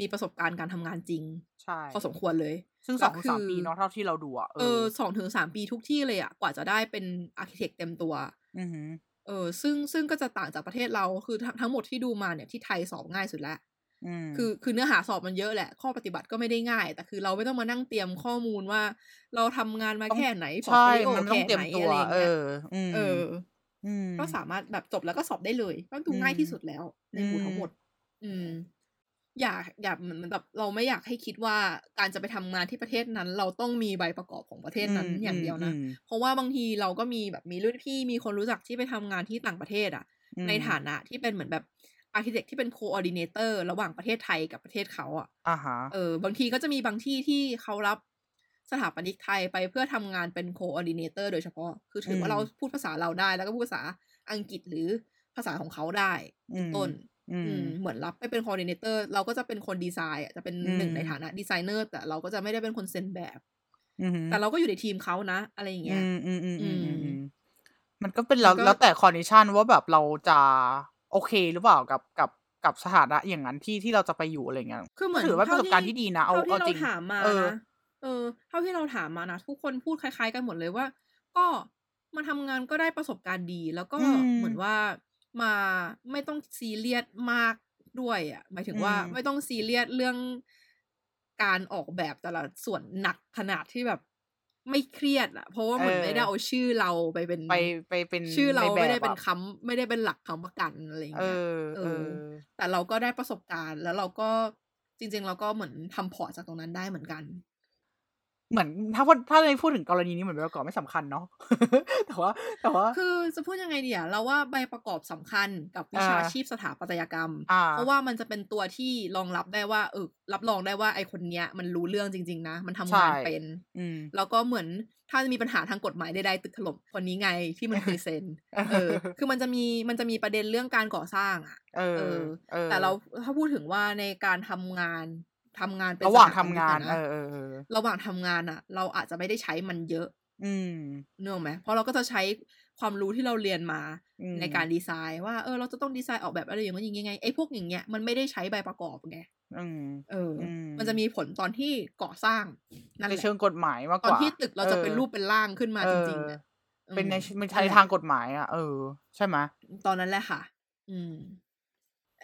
มีประสบการณ์การทำงานจริงใช่พอสมควรเลย ซึ่งสแล้วคือสองถึงสามปีเนาะเท่าที่เราดูอะเออสองถึงสามปีทุกที่เลยอะกว่าจะได้เป็น architect เต็มตัวอือหือเออ ซึ่งซึ่งก็จะต่างจากประเทศเราคือทั้งทั้งหมดที่ดูมาเนี่ยที่ไทยสอบง่ายสุดแล้วอืมคือคือเนื้อหาสอบมันเยอะแหละ ข้อปฏิบัติก็ไม่ได้ง่าย แต่คือเราไม่ต้องมานั่งเตรียมข้อมูลว่า เราทำงานมาต้องแค่ไหนใช่ portfolio มันต้องเตรียมแค่ไหนตัวอะไรอย่างเอเงี้ยออืมเอออืม ก็สามารถแบบจบแล้วก็สอบได้เลยก็ดูอืมง่ายที่สุดแล้ว ในหมู่อืมทั้งหมด อืม อยากอยากเหมือนแบบเราไม่อยากให้คิดว่าการจะไปทำงานที่ประเทศนั้น เราต้องมีใบประกอบของประเทศนั้นอย่างเดียวนะมเพราะว่าบางทีเราก็มีแบบมีรุ่นพี่มีคนรู้จักที่ไปทำงานที่ต่างประเทศอะอืมในฐานะที่เป็นเหมือนแบบ architect ที่เป็น coordinator ระหว่างประเทศไทยกับประเทศเขาอะอ่าฮะเออบางทีก็จะมีบางที่ที่เขารับ สถาปนิกไทยไปเพื่อทำงานเป็น coordinator โดยเฉพาะ คือถือว่าเราพูดภาษาเราได้ แล้วก็พูดภาษาอังกฤษหรือภาษาของเขาได้เป็นต้นอืออืมมเหมือนรับไปเป็น coordinator เราก็จะเป็นคนดีไซน์อะจะเป็นอืมหนึ่งในฐานะดีไซเนอร์ แต่เราก็จะไม่ได้เป็นคนเซ็นแบบอืมแต่เราก็อยู่ในทีมเขานะ อะไรอย่างเงี้ยอืมอืมอืมอืมอืมอืมมันก็เป็นแล้วมันก็แล้วแต่ condition ว่าแบบเราจะโอเคหรือเปล่ากับกับกับสถานะอย่างนั้นที่ที่เราจะไปอยู่อะไรเงี้ยคือเหมือนถือว่าประสบการณ์เท่ที่ดีนะ เอาเท่าที่เอาเราจริงถามมาเออนะ เออ เท่าที่เราถามมานะทุกคนพูดคล้าย ๆ กันหมดเลยว่า ก็มาทำงานก็ได้ประสบการณ์ดี แล้วก็อืมเหมือนว่ามาไม่ต้องซีเรียสมากด้วยอะ หมายถึงว่าอืมไม่ต้องซีเรียสเรื่องการออกแบบแต่ละส่วนหนักขนาดที่แบบไม่เครียดอะเพราะว่าเหมือนไม่ได้เอาชื่อเราไปเป็นไปไปเป็นชื่อเราในแบบไม่ได้เป็นอะคำไม่ได้เป็นหลักคำประกันอะไรอย่างเอเงี้ยอเอเอออ แต่เราก็ได้ประสบการณ์ แล้วเราก็จริง ๆ เราก็เหมือนทำพอร์ตจากตรงนั้นได้เหมือนกัน เหมือนถ้าพูดถ้าในพูดถึงกรณีนี้เหมือนใบประกอบไม่สำคัญเนาะแต่ว่าแต่ว่า คือจะพูดยังไงดีอะเราว่าใบประกอบสำคัญกับวิชาอ่าชีพสถาปัตยกรรมอ่าเพราะว่ามันจะเป็นตัวที่รองรับได้ว่าเออรับรองได้ว่าไอคนเนี้ย มันรู้เรื่องจริง ๆ นะ มันทำงานใช่เป็น อืมแล้วก็เหมือนถ้ามีปัญหาทางกฎหมายใดๆตึกถล่มคนนี้ไงที่มันเคยเซ็นเออ คือมันจะมีมันจะมีประเด็นเรื่องการก่อสร้างอะเออเออเออแต่เราถ้าพูดถึงว่าในการทำงาน ทำงานเป็นระหว่างสถทำปนิกงานอะเอนะอเออเออระหว่างทำงานอะเราอาจจะไม่ได้ใช้มันเยอะ อืมเนื่องไหมเพราะเราก็จะใช้ความรู้ที่เราเรียนมาอืมในการดีไซน์ว่าเออ เราจะต้องดีไซน์ออกแบบอะไรอย่างเงี้ยอย่างไงไอ้พวกอย่างเงี้ยมันไม่ได้ใช้ใบประกอบไงอืมเอออมมันจะมีผลตอนที่ก่อสร้างนั่นในแหละเชิงกฎหมายมากตอกนว่าที่ตึกเราจะเป็นออรูปเป็นร่างขึ้นมาเอจอริงๆอะเป็นในอืมในนั่นแหละทางกฎหมายอะเออ ใช่ไหมตอนนั้นแหละค่ะ อืม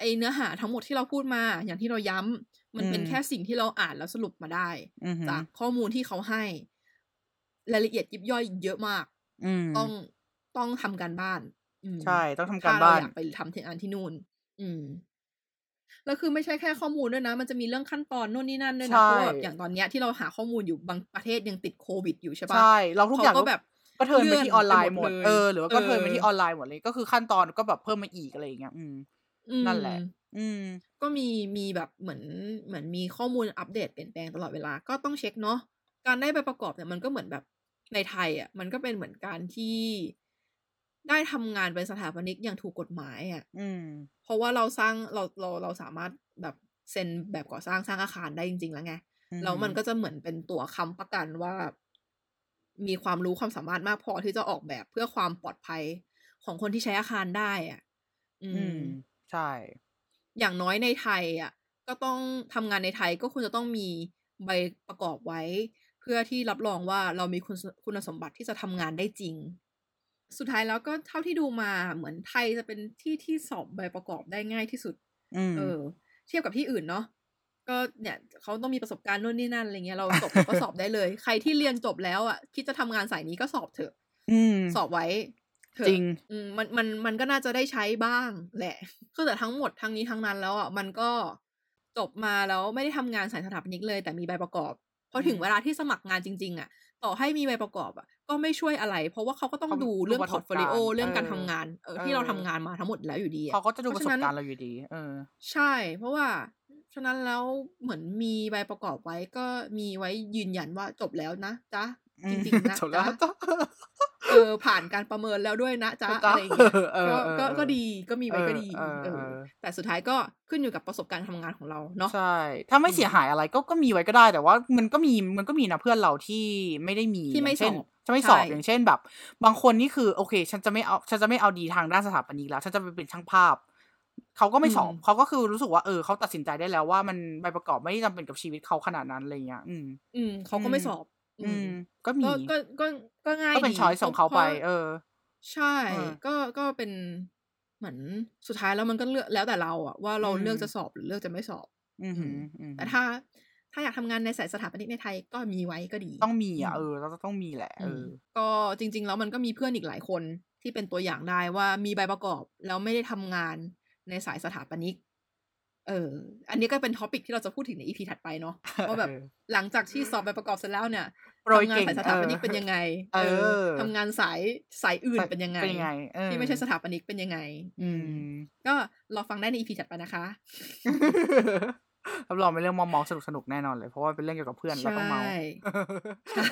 ไอเนื้อหาทั้งหมดที่เราพูดมา อย่างที่เราย้ำมันเป็นอืมแค่สิ่งที่เราอ่านแล้วสรุปมาได้อือหือจากข้อมูลที่เขาให้ รายละเอียดยิบย่อยเยอะมากอืมต้องต้องทำการบ้านอืมใช่ต้องทำกาถ้ารเราบ้านอยากไปทำที่อันที่นู่น อืมแล้วคือไม่ใช่แค่ข้อมูลด้วยนะ มันจะมีเรื่องขั้นตอนนู่นนี่นั่นด้วยนะใช่เพราะว่าแบบอย่างตอนเนี้ยที่เราหาข้อมูลอยู่บางประเทศยังติดโควิดอยู่ใช่ปะใช่เราทุกอย่างเขาก็แบบก็เทิร์นไปเลื่อนที่ออนไลน์หมดไปหมดเลยเออหรือว่าก็เทิร์นไปเออที่ออนไลน์หมดเลยก็คือขั้นตอนก็แบบเพิ่มมาอีกอะไรอย่างเงี้ยอืมอืม นั่นแหละ อืม ก็มีมีแบบเหมือนเหมือนมีข้อมูลอัปเดตเปลี่ยนแปลงตลอดเวลาก็ต้องเช็คเนาะการได้ไปประกอบเนี่ยมันก็เหมือนแบบในไทยอะ มันก็เป็นเหมือนการที่ได้ทำงานเป็นสถาปนิกอย่างถูกกฎหมายอะ อืม เพราะว่าเราสร้างเราเราเราสามารถแบบเซ็นแบบก่อสร้างสร้างอาคารได้จริง ๆ แล้วไงอืมแล้วมันก็จะเหมือนเป็นตัวค้ำประกันว่า มีความรู้ความสามารถมากพอที่จะออกแบบเพื่อความปลอดภัยของคนที่ใช้อาคารได้อะ อือืมม ใช่ อย่างน้อยในไทยอะ ก็ต้องทำงานในไทยก็ควรจะต้องมีใบประกอบไว้ เพื่อที่รับรองว่าเรามีคุณสคุณสมบัติที่จะทำงานได้จริง สุดท้ายแล้วก็เท่าที่ดูมาเหมือนไทยจะเป็นที่ที่สอบใบประกอบได้ง่ายที่สุดอืมเออ เทียบกับที่อื่นเนาะก็เนี่ยเขาต้องมีประสบการณ์นู่นนี่นั่นอะไรเงี้ยเราจบเราก็สอบได้เลย ใครที่เรียนจบแล้วอะคิดจะทำงานสายนี้ก็สอบเถอะอืมสอบไว้เถอะ จริงอืมมันมันมันก็น่าจะได้ใช้บ้างแหละคือแต่ทั้งหมดทั้งนี้ทั้งนั้นแล้วอะมันก็จบมาแล้วไม่ได้ทำงานสายสถาปนิกเลย แต่มีใบประกอบพอถึงอืมเวลาที่สมัครงานจริง ๆ อะ ต่อให้มีใบประกอบอะ ก็ไม่ช่วยอะไร เพราะว่าเขาก็ต้องเขาดูดูเรื่องประพสอบร์ตโฟการลิโอณ์เรื่องการเออทำงานเออเอที่เราอทำงานมาทั้งหมดแล้วอยู่ดีอะเขาก็จะดูเพประราะสฉะบนั้นการณ์เราอยู่ดี เออ ใช่ เพราะว่าฉะนั้นแล้วเหมือนมีใบประกอบไว้ก็มีไว้ยืนยันว่าจบแล้วนะจ๊ะอืจมริงๆนะจบแล้วจ๊ะจ้ะ เออผ่านการประเมินแล้วด้วยนะจ๊ะจ้ะอะไรอย่างเงี้ยเออก็เออก็เออก็ดีก็มีเอไว้อก็ดีเออเอเอออแต่สุดท้ายก็ขึ้นอยู่กับประสบการณ์ทำงานของเราเนาะใช่ ถ้าไม่อืเสีมยหายอะไรก็ก็มีไว้ก็ได้ แต่ว่ามันก็มีมันก็มีนะเพื่อนเราที่ไม่ได้มีที่อไม่ย่างเช่นสอบจะไม่สใช่อบอย่างเช่นแบบ บางคนนี่คือโอเค ฉันจะไม่เอาฉันจะไม่เอาดีทางด้านสถาปนิกแล้ว ฉันจะไปเป็นช่างภาพเขาก็อืไม่สมอบเขาก็คือรู้สึกว่าเออเขาตัดสินใจได้แล้วว่ามันใบประกอบไม่ได้จำเป็นกับชีวิตเขาขนาดนั้นอะไรเงี้ยอืม อืมเขาอืก็มไม่สอบ อือืมมก็มีก็ก็ก็ก็ง่ายก็เป็นดีช้อยเพขอราะงเขาเพไปราะเออ ใช่เออก็ก็เป็นเหมือนสุดท้ายแล้วมันก็เลือกแล้วแต่เราอะว่าอืเรามเลือกจะสอบหรือเลือกจะไม่สอบ อืออืหืมออือแต่หือถ้าถ้าอยากทำงานในสายสถาปนิกในไทยก็มีไว้ก็ดี ต้องมีอือะมเออเราจะต้องมีแหละอืเอมอก็จริง ๆ แล้วมันก็มีเพื่อนอีกหลายคนที่เป็นตัวอย่างได้ว่ามีใบประกอบแล้วไม่ได้ทำงานในสายสถาปนิก เออ อันนี้ก็เป็นท็อปิกที่เราจะพูดถึงในอีพีถัดไปเนาะว่าแบบเออหลังจากที่สอบใบประกอบเสร็จแล้วเนี่ยโปรยทำงานเก่งสายสเอถาปอนิกเป็นยังไงเอเอออทำงานสายสายอื่นใส่เป็นยังไงเป็นยังไงเออที่ไม่ใช่สถาปนิกเป็นยังไง อือืมมก็รอฟังได้ในอีพีถัดไปนะคะรับรองเป็นเรื่องมอมอสนุกสนุกๆแน่นอนเลย เพราะว่าเป็นเรื่องเกี่ยวกับเพื่อนแล้วใช่ต้องเมาใช่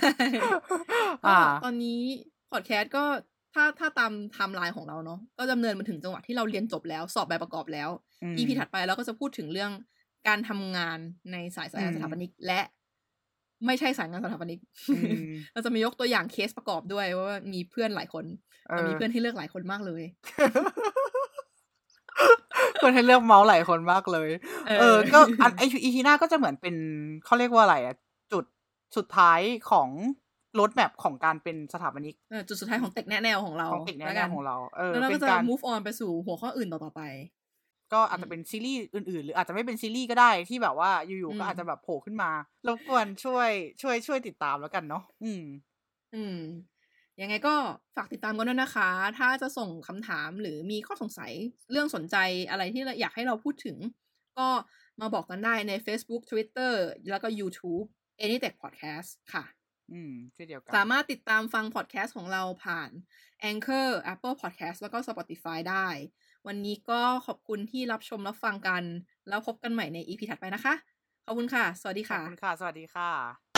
ก็อ่าตอนนี้พอดแคสต์ก็ ถ้าถ้าตามไทม์ไลน์ของเราเนาะก็ดำเนินมาถึงจังหวะที่เราเรียนจบแล้ว สอบใบประกอบแล้วอืม EP ถัดไปเราก็จะพูดถึงเรื่องการทำงานในสายสายงานอืมสถาปนิกและไม่ใช่สายงานสถาปนิกอืมเราจะมียกตัวอย่างเคสประกอบด้วยว่ามีเพื่อนหลายคนเอเราอมีเพื่อนที่เลือกหลายคนมากเลย เพื่อนให้เลือกเมาส์หลายคนมากเลย เอเอออก็อันไออีพีหน้าก็จะเหมือนเป็นเขาเรียกว่าอะไรอะจุดสุดท้ายของ รถแมพของการเป็นสถาปนิกเออจุดสุดท้ายของเต็กแนะแนวของเราของติดแน่แล้วแนกัวนของเราเออแล้วเราเป็ก็นจะการ move on ไปสู่หัวข้ออื่นต่อๆไป ก็อาจจะเป็นซีรีส์อื่นๆ หรืออาจจะไม่เป็นซีรีส์ก็ได้ที่แบบว่าอยู่อืๆมก็อาจจะแบบโผล่ขึ้นมารบกวนช่วยช่วยช่วยติดตามแล้วกันเนาะอืม อืมยังไงก็ฝากติดตามกันด้วยนะคะ ถ้าจะส่งคำถามหรือมีข้อสงสัยเรื่องสนใจอะไรที่เราอยากให้เราพูดถึง ก็มาบอกกันได้ใน Facebook Twitter แล้วก็ YouTube Anytech Podcast ค่ะ อืมเช่นเดียวกัน สามารถติดตามฟังพอดแคสต์ของเราผ่าน Anchor Apple Podcast แล้วก็ Spotify ได้ วันนี้ก็ขอบคุณที่รับชมรับฟังกัน แล้วพบกันใหม่ใน EP ถัดไปนะคะ ขอบคุณค่ะ สวัสดีขอบค่ะคุณค่ะ สวัสดีค่ะ